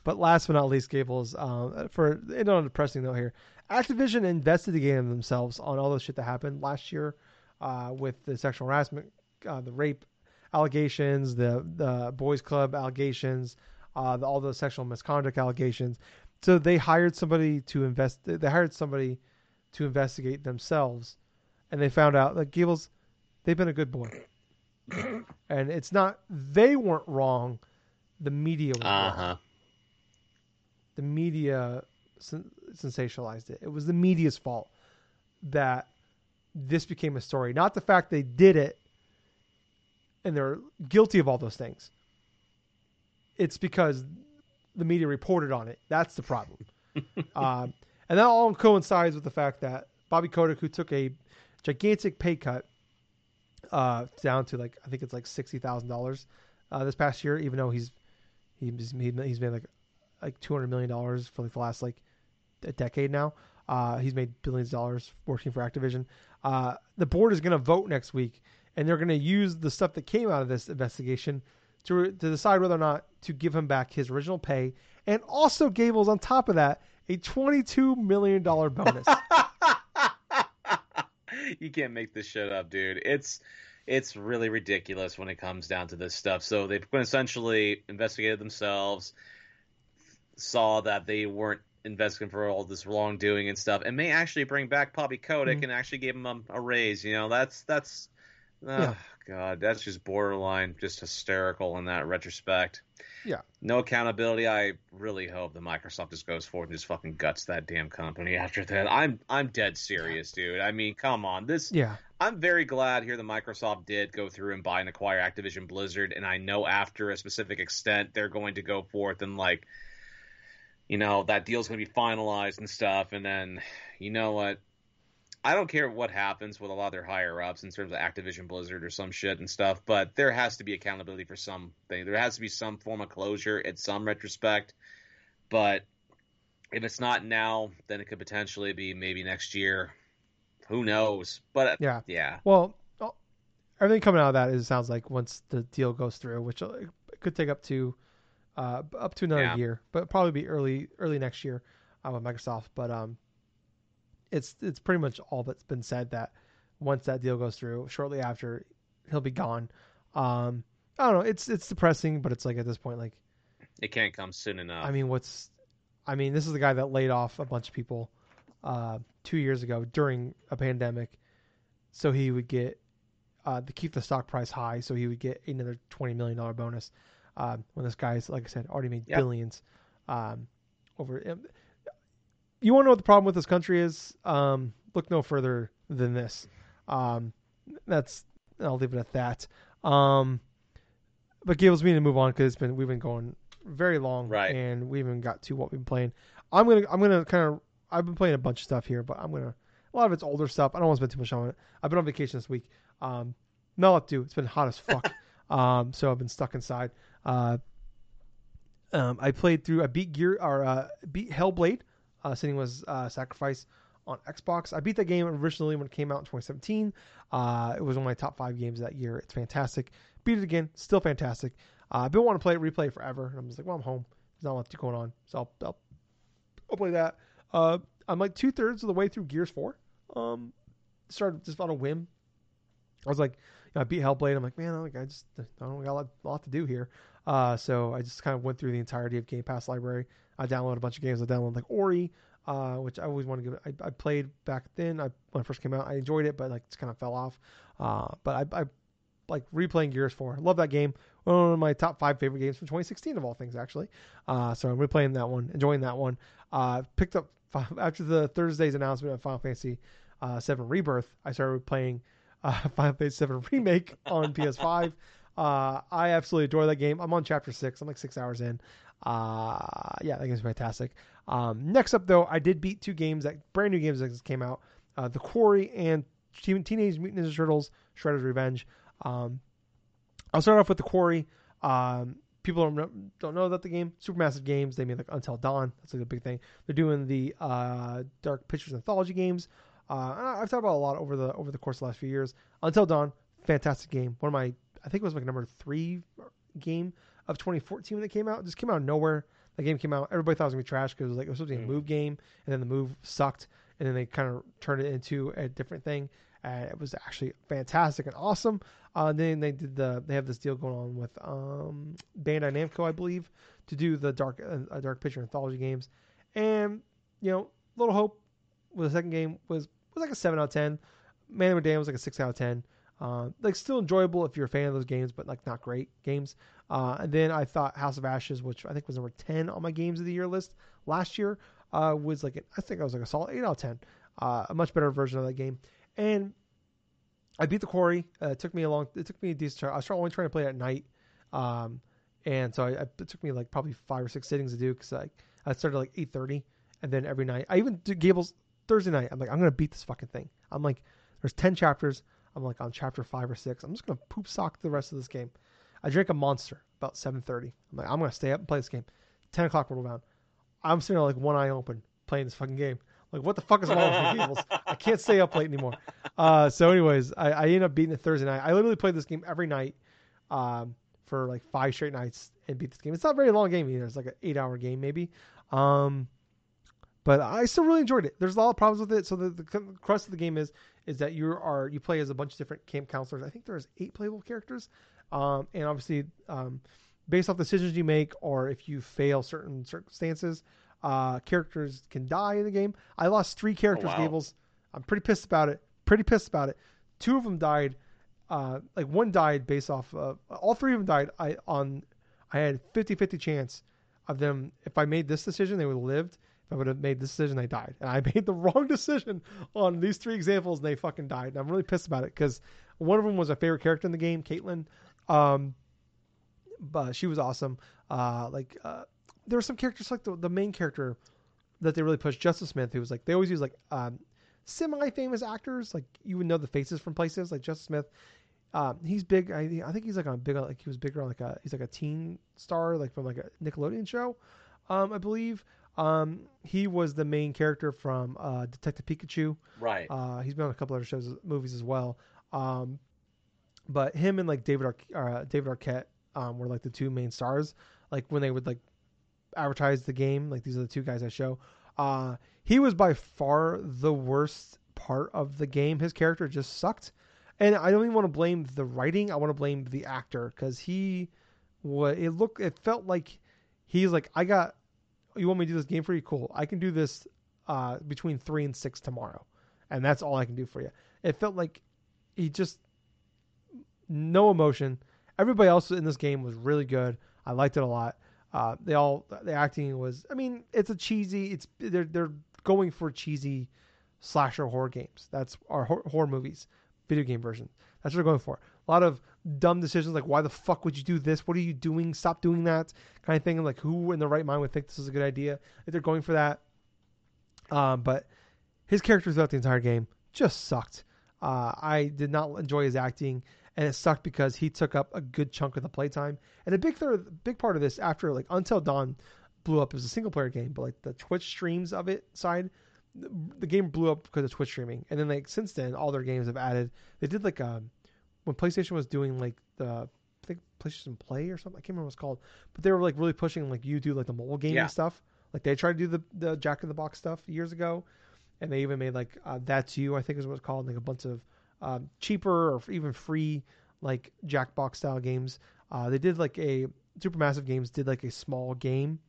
but last but not least, Gables, uh, for in on a depressing note here, Activision investigated themselves on all the shit that happened last year uh, with the sexual harassment, uh, the rape allegations, the the boys club allegations, uh, the, all the sexual misconduct allegations. So they hired somebody to invest. They hired somebody to investigate themselves, and they found out that Gables, they've been a good boy, [COUGHS] and it's not they weren't wrong, the media was Uh wrong. huh. The media sensationalized it. It was the media's fault that this became a story, not the fact they did it and they're guilty of all those things. It's because the media reported on it. That's the problem. [LAUGHS] um, and that all coincides with the fact that Bobby Kotick, who took a gigantic pay cut uh, down to like I think it's like sixty thousand uh, dollars this past year, even though he's he's he's made like like two hundred million dollars for like the last like a decade now. Uh, he's made billions of dollars working for Activision. Uh, the board is going to vote next week, and they're going to use the stuff that came out of this investigation to to decide whether or not to give him back his original pay, and also Gables on top of that a twenty two million dollar bonus. [LAUGHS] you can't make this shit up, dude. It's it's really ridiculous when it comes down to this stuff. So they've essentially investigated themselves, saw that they weren't investigating for all this wrongdoing and stuff, and may actually bring back Bobby Kotick Mhm. and actually give him a, a raise. You know, that's that's oh, Yeah. god, that's just borderline, just hysterical in that retrospect. Yeah. No accountability. I really hope that Microsoft just goes forward and just fucking guts that damn company [LAUGHS] after that. I'm I'm dead serious, dude. I mean, come on. This yeah, I'm very glad here that Microsoft did go through and buy and acquire Activision Blizzard, and I know after a specific extent they're going to go forth and like, you know, that deal's going to be finalized and stuff, and then, you know what? I don't care what happens with a lot of their higher ups in terms of Activision Blizzard or some shit and stuff, but there has to be accountability for something. There has to be some form of closure in some retrospect, but if it's not now, then it could potentially be maybe next year. Who knows? But yeah. yeah. Well, oh, everything coming out of that is sounds like once the deal goes through, which uh, it could take up to uh, up to another Yeah. year, but probably be early early next year uh, with Microsoft. But um, it's it's pretty much all that's been said that once that deal goes through, shortly after he'll be gone. Um, I don't know. It's it's depressing, but it's like at this point, like It can't come soon enough. I mean, what's I mean, this is the guy that laid off a bunch of people uh, two years ago during a pandemic, so he would get uh, to keep the stock price high, so he would get another twenty million dollar bonus. Um, when this guy's like I said, already made Yep. billions um, over. You want to know what the problem with this country is? Um, look no further than this. Um, that's I'll leave it at that. Um, but Gables, we need to move on because it's been we've been going very long, Right. And we haven't got to what we've been playing. I'm gonna I'm gonna kind of I've been playing a bunch of stuff here, but I'm gonna a lot of it's older stuff. I don't want to spend too much time on it. I've been on vacation this week. Um, not a lot to do. It's been hot as fuck. [LAUGHS] um, so I've been stuck inside. Uh, um, I played through. I beat Gear or uh, beat Hellblade. Uh, Senua's uh, Sacrifice on Xbox. I beat that game originally when it came out in 2017. Uh, it was one of my top five games that year. It's fantastic. Beat it again, still fantastic. Uh, I've been wanting to play it, replay it forever. And I'm just like, well, I'm home. There's not lot going on, so I'll, I'll, I'll play that. Uh, I'm like two thirds of the way through Gears Four. Um, started just on a whim. I was like, you know, I beat Hellblade. I'm like, man, I, just I don't got a lot, a lot to do here. Uh, so I just kind of went through the entirety of Game Pass library. I downloaded a bunch of games. I downloaded like Ori, uh, which I always want to give. I, I played back then. I when it first came out, I enjoyed it, but like it's kind of fell off. Uh, but I, I like replaying Gears 4. Love that game. One of my top five favorite games from 2016 of all things, actually. Uh, so I'm replaying that one, enjoying that one. Uh, picked up [LAUGHS] after the Thursday's announcement of Final Fantasy uh, 7 Rebirth. I started playing [LAUGHS] Final Fantasy 7 Remake on PS5. Uh, I absolutely adore that game. I'm on chapter six. I'm like six hours in. Uh, yeah, that game's fantastic. Um, next up, though, I did beat two games that brand new games that just came out: uh, The Quarry and Teen- Teenage Mutant Ninja Turtles: Shredder's Revenge. Um, I'll start off with the Quarry. Um, people don't know, don't know about the game. Supermassive Games. They made like Until Dawn. That's like a big thing. They're doing the uh, Dark Pictures anthology games. Uh, I've talked about a lot over the over the course of the last few years. Until Dawn, fantastic game. One of my, I think it was like number three game of 2014 when it came out. It just came out of nowhere. The game came out. Everybody thought it was gonna be trash because it was like it was supposed to be a Mm. move game, and then the move sucked, and then they kind of turned it into a different thing. Uh, it was actually fantastic and awesome. Uh, then they did the they have this deal going on with um, Bandai Namco, I believe, to do the dark uh, dark picture anthology games, and you know, little hope with the second game was was like a seven out of ten. Man of Medan was like a six out of ten. Uh, like still enjoyable if you're a fan of those games, but like not great games. Uh, and then I thought House of Ashes, which I think was number ten on my games of the year list last year, uh, was like I think I was like a solid eight out of ten. Uh, a much better version of that game. And I beat the quarry. Uh, it took me a long. It took me a decent. I was only trying to play it at night, um, and so I, I, it took me like probably five or six sittings to do because I I started like eight thirty, and then every night I even did Gables Thursday night. I'm like I'm gonna beat this fucking thing. I'm like there's ten chapters. I'm like on chapter five or six. I'm just gonna poop sock the rest of this game. I drank a monster about seven thirty. I'm like I'm gonna stay up and play this game. Ten o'clock roll around. I'm sitting there like one eye open playing this fucking game. Like what the fuck is wrong with me, Gables? I can't stay up late anymore. [LAUGHS] Uh, so, anyways, I, I ended up beating it Thursday night. I literally played this game every night um, for like five straight nights and beat this game. It's not a very long game either. It's like an eight-hour game maybe. Um, but I still really enjoyed it. There's a lot of problems with it. So the, the crust of the game is is that you are you play as a bunch of different camp counselors. I think there's eight playable characters, um, and obviously um, based off decisions you make or if you fail certain circumstances, uh, characters can die in the game. I lost three characters, wow. Gables. I'm pretty pissed about it. Pretty pissed about it. Two of them died. Uh, like one died based off of all three of them died. I on I had 50-50 chance of them. If I made this decision, they would have lived. If I would have made the decision, they died. And I [LAUGHS] made the wrong decision on these three examples, and they fucking died. And I'm really pissed about it because one of them was a favorite character in the game, Caitlyn. Um, but she was awesome. Uh, like uh, there were some characters like the, the main character that they really pushed, Justice Smith, who was like they always use like um, semi-famous actors, like you would know the faces from places, like Justice Smith. Um, he's big. I, I think he's like on big, like he was bigger on like a he's like a teen star, like from like a Nickelodeon show, um, I believe. Um, he was the main character from uh, Detective Pikachu. Right. Uh, he's been on a couple other shows, movies as well. Um, but him and like David Ar- uh, David Arquette um, were like the two main stars. Like when they would like advertise the game, like these are the two guys I show. Uh, he was by far the worst part of the game. His character just sucked, and I don't even want to blame the writing. I want to blame the actor because he, what it looked, it felt like he's like, I got, you want me to do this game for you? Cool, I can do this uh, between three and six tomorrow, and that's all I can do for you. It felt like he just no emotion. Everybody else in this game was really good. I liked it a lot. Uh, they all the acting was. I mean, it's a cheesy. It's they're they're going for cheesy slasher horror games. That's our horror movies, video game version. That's what they're going for. A lot of dumb decisions like why the fuck would you do this? What are you doing? Stop doing that kind of thing. Like who in the right mind would think this is a good idea? If they're going for that. Um, but his character throughout the entire game just sucked. Uh, I did not enjoy his acting, and it sucked because he took up a good chunk of the playtime. And a big third, big part of this after like Until Dawn blew up as a single player game, but like the Twitch streams of it side, the, game blew up because of Twitch streaming. And then like since then, all their games have added. They did like um when PlayStation was doing like the I think PlayStation Play or something. I can't remember what it's called, but they were like really pushing like you do like the mobile gaming Yeah. stuff. Like they tried to do the the Jack in the Box stuff years ago, and they even made like uh, that's you I think is what it's called like a bunch of um, cheaper or even free like Jackbox style games. Uh, they did like a Supermassive Games did like a small game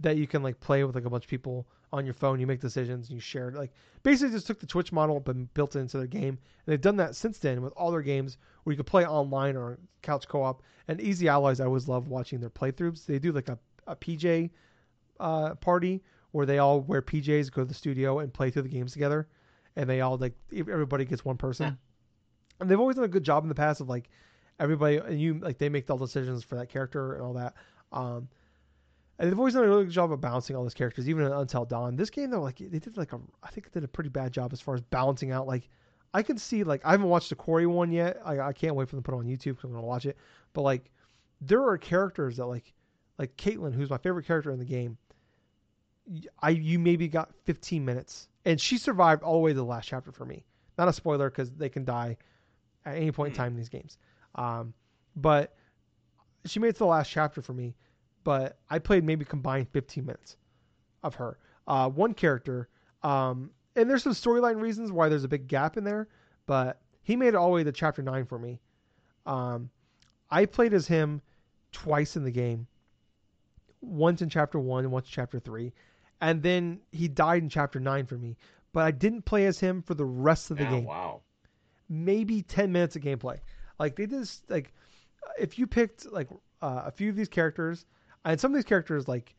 that you can like play with like a bunch of people on your phone. You make decisions and you share it. Like basically just took the Twitch model but built it into their game. And they've done that since then with all their games where you could play online or couch co-op. And Easy Allies, I always love watching their playthroughs. They do like a, a PJ uh, party where they all wear PJs, go to the studio and play through the games together. And they all like everybody gets one person. Yeah. And they've always done a good job in the past of like everybody and you like they make all the decisions for that character and all that. Um, and they've always done a really good job of balancing all those characters, even in Until Dawn. This game though, like they did like a, I think they did a pretty bad job as far as balancing out. Like, I can see like I haven't watched the Quarry one yet. I, I can't wait for them to put it on YouTube because I'm gonna watch it. But like, there are characters that like, like Caitlyn, who's my favorite character in the game. I you maybe got 15 minutes, and she survived all the way to the last chapter for me. Not a spoiler because they can die at any point in time in these games. Um, but she made it to the last chapter for me. But I played maybe combined 15 minutes of her. Uh, one character, um, and there's some storyline reasons why there's a big gap in there, but he made it all the way to chapter nine for me. Um, I played as him twice in the game, once in chapter one, and once in chapter three, and then he died in chapter nine for me. But I didn't play as him for the rest of the Yeah, game. Wow. Maybe ten minutes of gameplay. Like they just like if you picked like uh, a few of these characters, and some of these characters like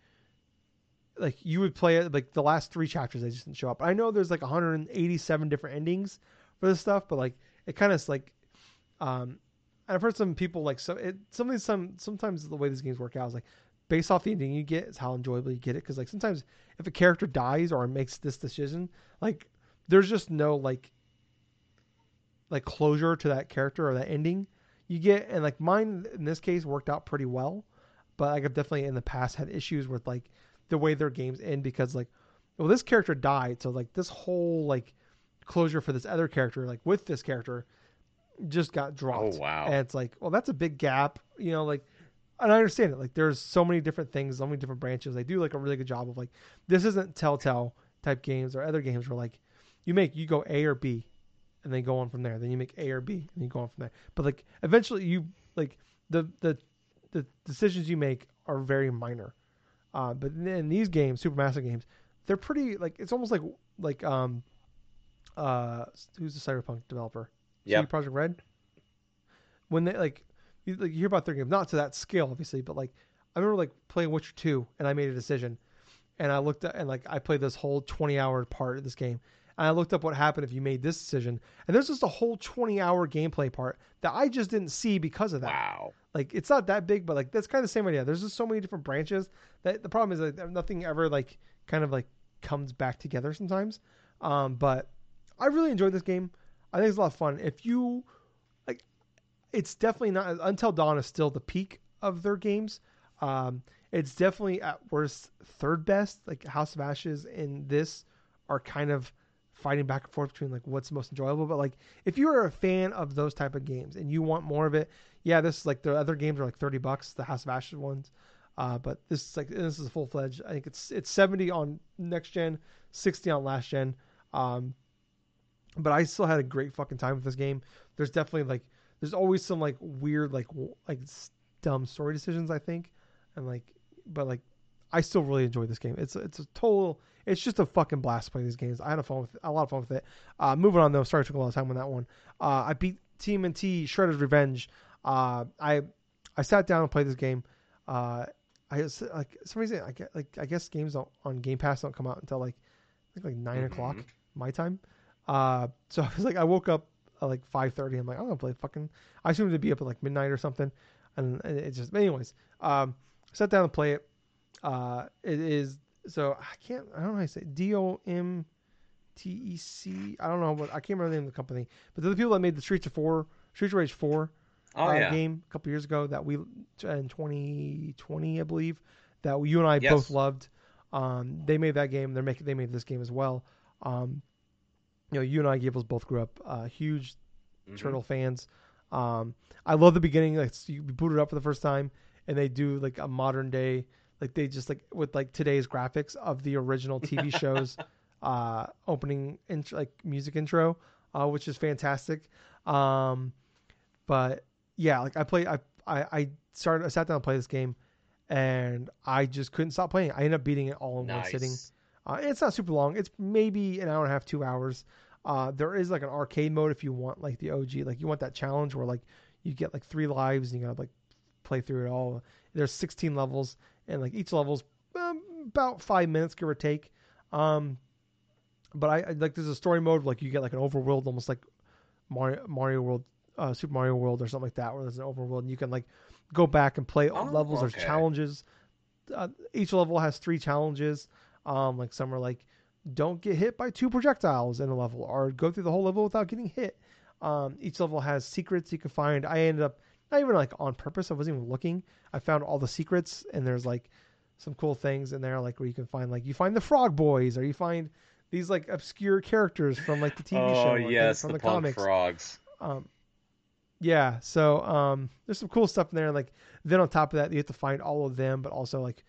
like you would play it like the last three chapters they just didn't show up. I know there's like 187 different endings for this stuff, but like it kind of like um and I've heard some people like so it something some sometimes the way these games work out is like based off the ending you get is how enjoyable you get it. Because like sometimes if a character dies or makes this decision like there's just no like like closure to that character or that ending you get. And like mine in this case worked out pretty well but like I've definitely in the past had issues with like the way their games end because like well this character died so like this whole like closure for this other character like with this character just got dropped. Oh, wow. and it's like well that's a big gap you know like and I understand it. Like there's so many different things so many different branches. They do like a really good job of like this isn't telltale type games or other games where like you make you go A or B and then go on from there. Then you make A or B and you go on from there. But like eventually you like the the the decisions you make are very minor uh, but in these games, Supermassive games, they're pretty like it's almost like like um uh who's the cyberpunk developer? CD Projekt Red. When they like you, like you hear about their games, not to that scale obviously, but like I remember like playing Witcher two and I made a decision, and I looked at and like I played this whole twenty hour part of this game. And I looked up what happened if you made this decision, and there's just a whole 20 hour gameplay part that I just didn't see because of that Wow. like it's not that big, but like that's kind of the same idea. There's just so many different branches that the problem is that nothing ever like kind of like comes back together sometimes. Um, but I really enjoyed this game. I think it's a lot of fun. If you like, it's definitely not Until Dawn is still the peak of their games. Um, it's definitely at worst third best. Like House of Ashes and this are kind of fighting back and forth between like what's most enjoyable. But like if you're a fan of those type of games and you want more of it, yeah, this is like the other games are like thirty bucks, the House of Ashes ones. Uh, but this is like this is a full fledged. I think it's it's seventy on next gen, sixty on last gen. Um, but I still had a great fucking time with this game. There's definitely like there's always some like weird like like dumb story decisions I think, and like but like I still really enjoy this game. It's it's a total. It's just a fucking blast playing these games. I had a fun with a lot of fun with it. Uh, moving on though, sorry took a lot of time on that one. Uh, I beat TMNT Shredder's Revenge. Uh, I I sat down and played this game. Uh, I like some reason I get like I guess games don't, on Game Pass don't come out until like I think like 9 o'clock Mhm. my time. Uh, so [LAUGHS] I was like I woke up at like five thirty. I'm like I'm gonna play fucking. I assumed to be up at like midnight or something, and it it just. Anyways, um, sat down and play it. Uh, it is so I can't. I don't know how to say. D O M T E C. I don't know what I can't remember the name of the company, but they're the people that made the Streets of Four, Streets of Rage Four Oh uh, yeah. game a couple years ago that we in 2020 I believe that you and I Yes. both loved. Um, they made that game. They're making they made this game as well. Um, you know, you and I Gables both grew up uh, huge Mhm. Turtle fans. Um, I love the beginning. Like you boot it up for the first time, and they do like a modern day, like they just like with like today's graphics of the original TV [LAUGHS] shows, uh, opening int- like music intro, uh, which is fantastic. Um, but yeah, like I play, I I, I started, I sat down and played this game, and I just couldn't stop playing. I ended up beating it all in one sitting. Uh, it's not super long. It's maybe an hour and a half, two hours. Uh, there is like an arcade mode if you want like the OG, like you want that challenge where like you get like three lives and you gotta like play through it all. There's 16 levels and like each level's um, about five minutes give or take. Um, but I, I like there's a story mode like you get like an overworld almost like Mario Mario World, uh, Super Mario World or something like that where there's an overworld and you can like go back and play all Oh, levels. There's challenges. Uh, each level has three challenges. Um, like some are like don't get hit by two projectiles in a level, or go through the whole level without getting hit. Um, each level has secrets you can find. I ended up not even like on purpose. I wasn't even looking. I found all the secrets, and there's like some cool things in there, like where you can find like you find the Frog Boys, or you find these like obscure characters from like the TV oh, show. Oh yes, from the, the, comics. frogs. Um, yeah, so um, there's some cool stuff in there. Like then on top of that, you have to find all of them, but also like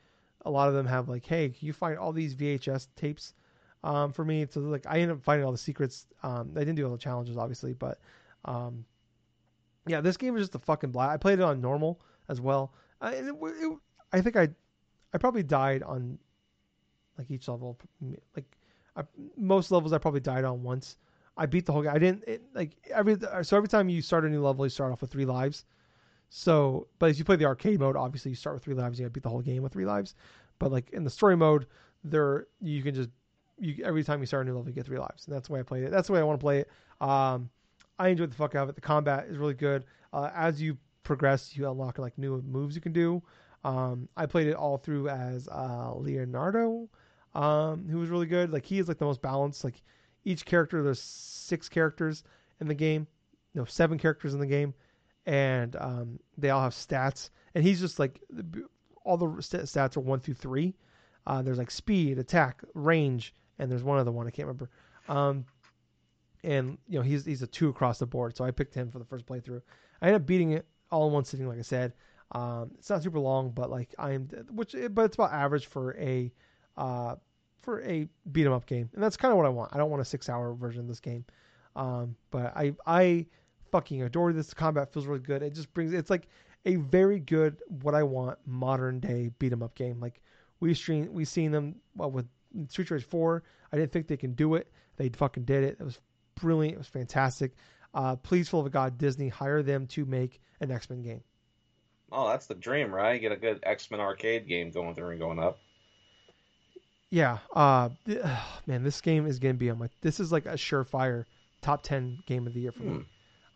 a lot of them have like, hey, can you find all these VHS tapes um, for me? So like I ended up finding all the secrets. Um, I didn't do all the challenges, obviously, but um, yeah, this game is just a fucking blast. I played it on normal as well. I, it, it, I think I I probably died on like each level. Like I, most levels, I probably died on once. I beat the whole game. I didn't it, like every so every time you start a new level, you start off with three lives. So, but if you play the arcade mode, obviously you start with three lives. You got to beat the whole game with three lives. But like in the story mode, there you can just you every time you start a new level, you get three lives, and that's the way I played it. That's the way I want to play it. Um, I enjoyed the fuck out of it. The combat is really good. Uh, as you progress, you unlock like new moves you can do. Um, I played it all through as uh, Leonardo, um, who was really good. Like he is like the most balanced. Like each character, there's six characters in the game, no seven characters in the game, and um, they all have stats. And he's just like all the stats are one through three. Uh, there's like speed, attack, range, and there's one other one I can't remember. And you know he's he's a two across the board, so I picked him for the first playthrough. I ended up beating it all in one sitting, like I said. Um, it's not super long, but like I'm, which but it's about average for a uh, for a beat 'em up game, and that's kind of what I want. I don't want a six hour version of this game, um, but I I fucking adore this. Combat feels really good. It just brings it's like a very good what I want modern day beat 'em up game. Like we stream we seen them well, with Street Fighter 4. I didn't think they can do it. They fucking did it. It was brilliant. It was fantastic. Uh, please, for the God, Disney, hire them to make an X Men game. Oh, that's the dream, right? You get a good X Men arcade game going through and going up. Yeah, uh, [SIGHS] man, this game is gonna be on my. This is like a surefire top ten game of the year for me,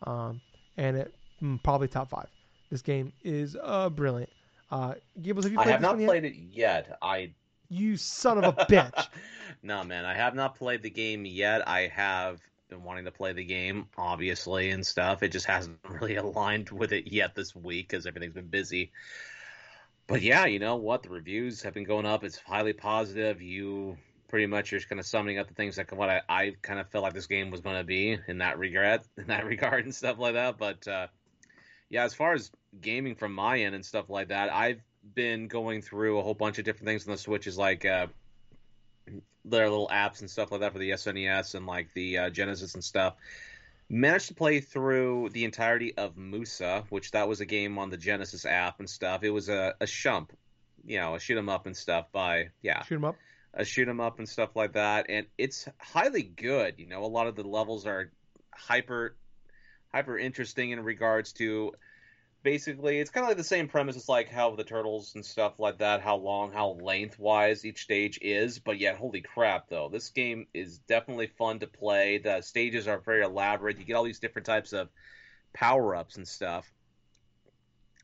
hmm. um, and it mm, probably top five. This game is uh, brilliant. Uh, Gables, have you played I have not played it yet. I you son of a bitch. [LAUGHS] no, man, I have not played the game yet. I have been wanting to play the game, obviously, and stuff. It just hasn't [LAUGHS] really aligned with it yet this week because everything's been busy. But yeah, you know what? The reviews have been going up. It's highly positive. You pretty much you're just kind of summing up the things like what I, I kind of felt like this game was going to be in that regard, [LAUGHS] in that regard, and stuff like that. But uh, yeah, as far as gaming from my end and stuff like that, I've been going through a whole bunch of different things on the Switches, like uh, their little apps and stuff like that for the SNES and like the uh, Genesis and stuff. Managed to play through the entirety of Musha, which that was a game on the Genesis app and stuff. It was a, a shmup, you know, a shoot 'em up and stuff by yeah, shoot 'em up, a shoot 'em up and stuff like that. And it's highly good. You know, a lot of the levels are hyper hyper interesting in regards to basically it's kind of like the same premise as like how the turtles and stuff like that how long how lengthwise each stage is but yet holy crap though this game is definitely fun to play. The stages are very elaborate. You get all these different types of power-ups and stuff.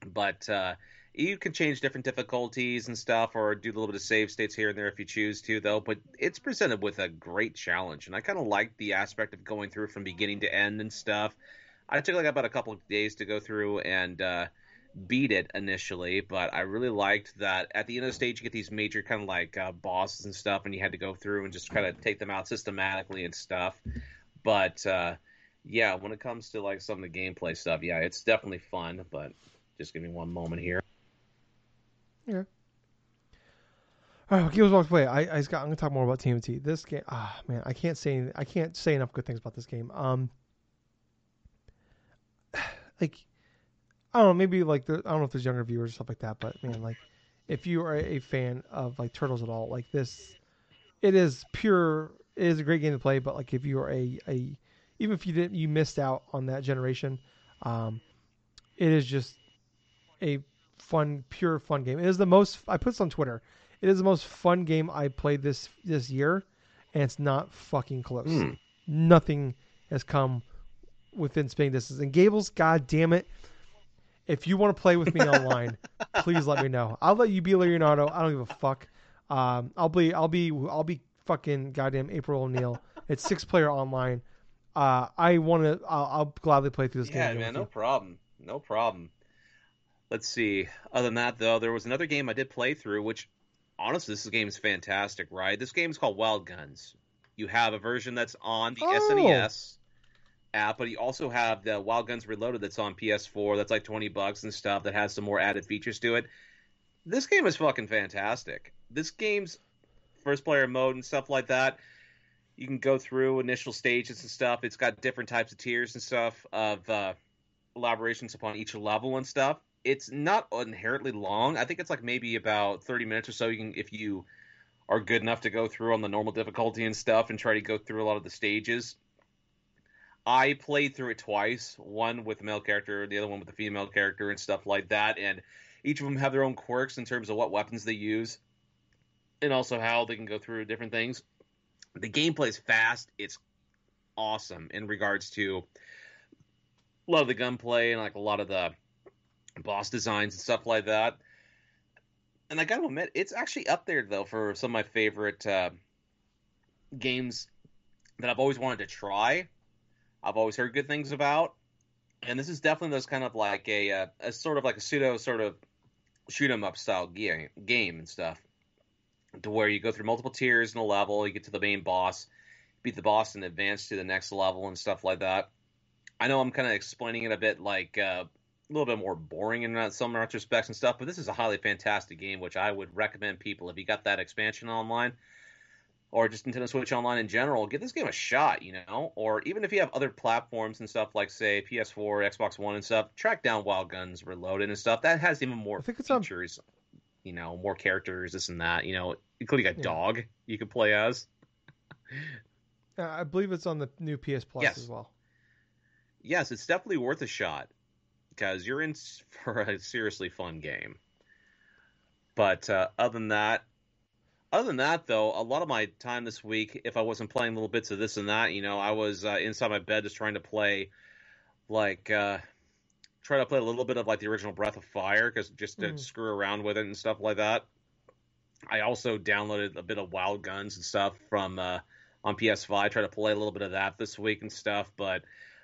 But uh, you can change different difficulties and stuff or do a little bit of save states here and there if you choose to though but it's presented with a great challenge and i kind of like the aspect of going through from beginning to end and stuff I took like about a couple of days to go through and uh, beat it initially, but I really liked that at the end of the stage you get these major kind of like uh, bosses and stuff, and you had to go through and just kind of take them out systematically and stuff. But uh, yeah, when it comes to like some of the gameplay stuff, yeah, it's definitely fun. But just give me one moment here. Yeah. All right, Gears Walk Away. I, I I'm gonna talk more about TMT. This game, ah man, I can't say I can't say enough good things about this game. Um, like I don't know, maybe like the, I don't know if there's younger viewers or stuff like that, but man, like if you are a fan of like turtles at all, like this, it is pure. It is a great game to play, but like if you are a a even if you didn't you missed out on that generation, um, it is just a fun, pure fun game. It is the most. I put this on Twitter. It is the most fun game I played this this year, and it's not fucking close. Mm. Nothing has come within spitting distance. And Gables, god damn it, if you want to play with me [LAUGHS] online, please let me know. I'll let you be Leonardo. I don't give a fuck. Um, I'll be I'll be I'll be fucking goddamn April O'Neil. it's six player online. Uh, I want to. I'll, I'll, gladly play through this yeah, game. man, no problem, no problem. Let's see. Other than that, though, there was another game I did play through, which honestly, this game is fantastic. Right, this game is called Wild Guns. You have a version that's on the Oh. SNES app, but you also have the Wild Guns Reloaded that's on PS4. That's like twenty bucks and stuff. That has some more added features to it. This game is fucking fantastic. This game's first player mode and stuff like that. You can go through initial stages and stuff. It's got different types of tiers and stuff of uh, elaborations upon each level and stuff. It's not inherently long. I think it's like maybe about thirty minutes or so. You can if you are good enough to go through on the normal difficulty and stuff and try to go through a lot of the stages. I played through it twice, one with the male character, the other one with the female character and stuff like that, and each of them have their own quirks in terms of what weapons they use and also how they can go through different things. The gameplay is fast. It's awesome in regards to a lot of the gunplay and like a lot of the boss designs and stuff like that. And I gotta admit, it's actually up there though for some of my favorite uh, games that I've always wanted to try. I've always heard good things about, and this is definitely those kind of like a uh, a sort of like a pseudo sort of shoot 'em up style game game and stuff, to where you go through multiple tiers in a level, you get to the main boss, beat the boss, and advance to the next level and stuff like that. I know I'm kind of explaining it a bit like uh, a little bit more boring in some retrospects and stuff, but this is a highly fantastic game, which I would recommend people if you got that expansion online or just Nintendo Switch Online in general, give this game a shot, you know? Or even if you have other platforms and stuff like, say, PS4, Xbox One and stuff, track down Wild Guns Reloaded and stuff. That has even more I think it's on- features, you know, more characters, this and that, you know, including a Yeah. dog you could play as. Uh, I believe it's on the new PS Plus Yes. as well. Yes, it's definitely worth a shot because you're in [LAUGHS] for a seriously fun game. But uh, other than that, other than that, though, a lot of my time this week, if I wasn't playing little bits of this and that, you know, I was uh, inside my bed just trying to play, like, uh, try to play a little bit of like the original Breath of Fire, because just to Mhm. screw around with it and stuff like that. I also downloaded a bit of Wild Guns and stuff from uh, on PS5. Try to play a little bit of that this week and stuff, but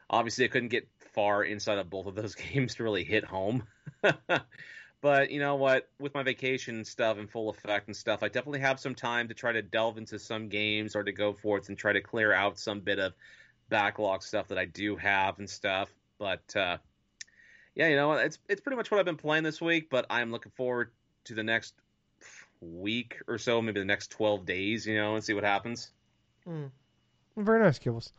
obviously I couldn't get far inside of both of those [LAUGHS] games to really hit home. [LAUGHS] but you know what? With my vacation stuff in full effect and stuff, I definitely have some time to try to delve into some games or to go forth and try to clear out some bit of backlog stuff that I do have and stuff. But uh, yeah, you know, it's it's pretty much what I've been playing this week. But I'm looking forward to the next week or so, maybe the next 12 days, you know, and see what happens. Mm. Very nice, Kibbles.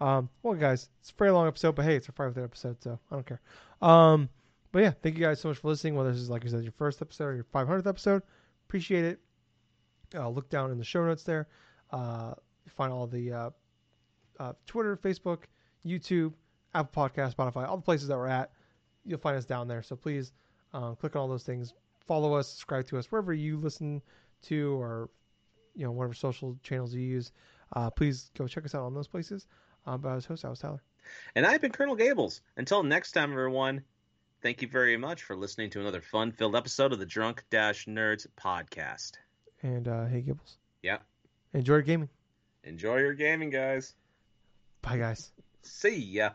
Um, well, guys, it's a very long episode, but hey, it's a five episode, so I don't care. Um, but yeah, thank you guys so much for listening. Whether this is like I said, your first episode or your 500th episode, appreciate it. Uh, look down in the show notes there. Uh, find all the uh, uh, Twitter, Facebook, YouTube, Apple Podcast, Spotify, all the places that we're at. You'll find us down there. So please um, click on all those things. Follow us, subscribe to us wherever you listen to, or you know whatever social channels you use. Uh, please go check us out on those places. Um, but I was host, I was Tyler. And I've been Colonel Gables. Until next time, everyone, thank you very much for listening to another fun filled episode of the Drunk Dash Nerds podcast. And uh, hey, Gibbles. Yeah. Enjoy your gaming. Enjoy your gaming, guys. Bye, guys. See ya.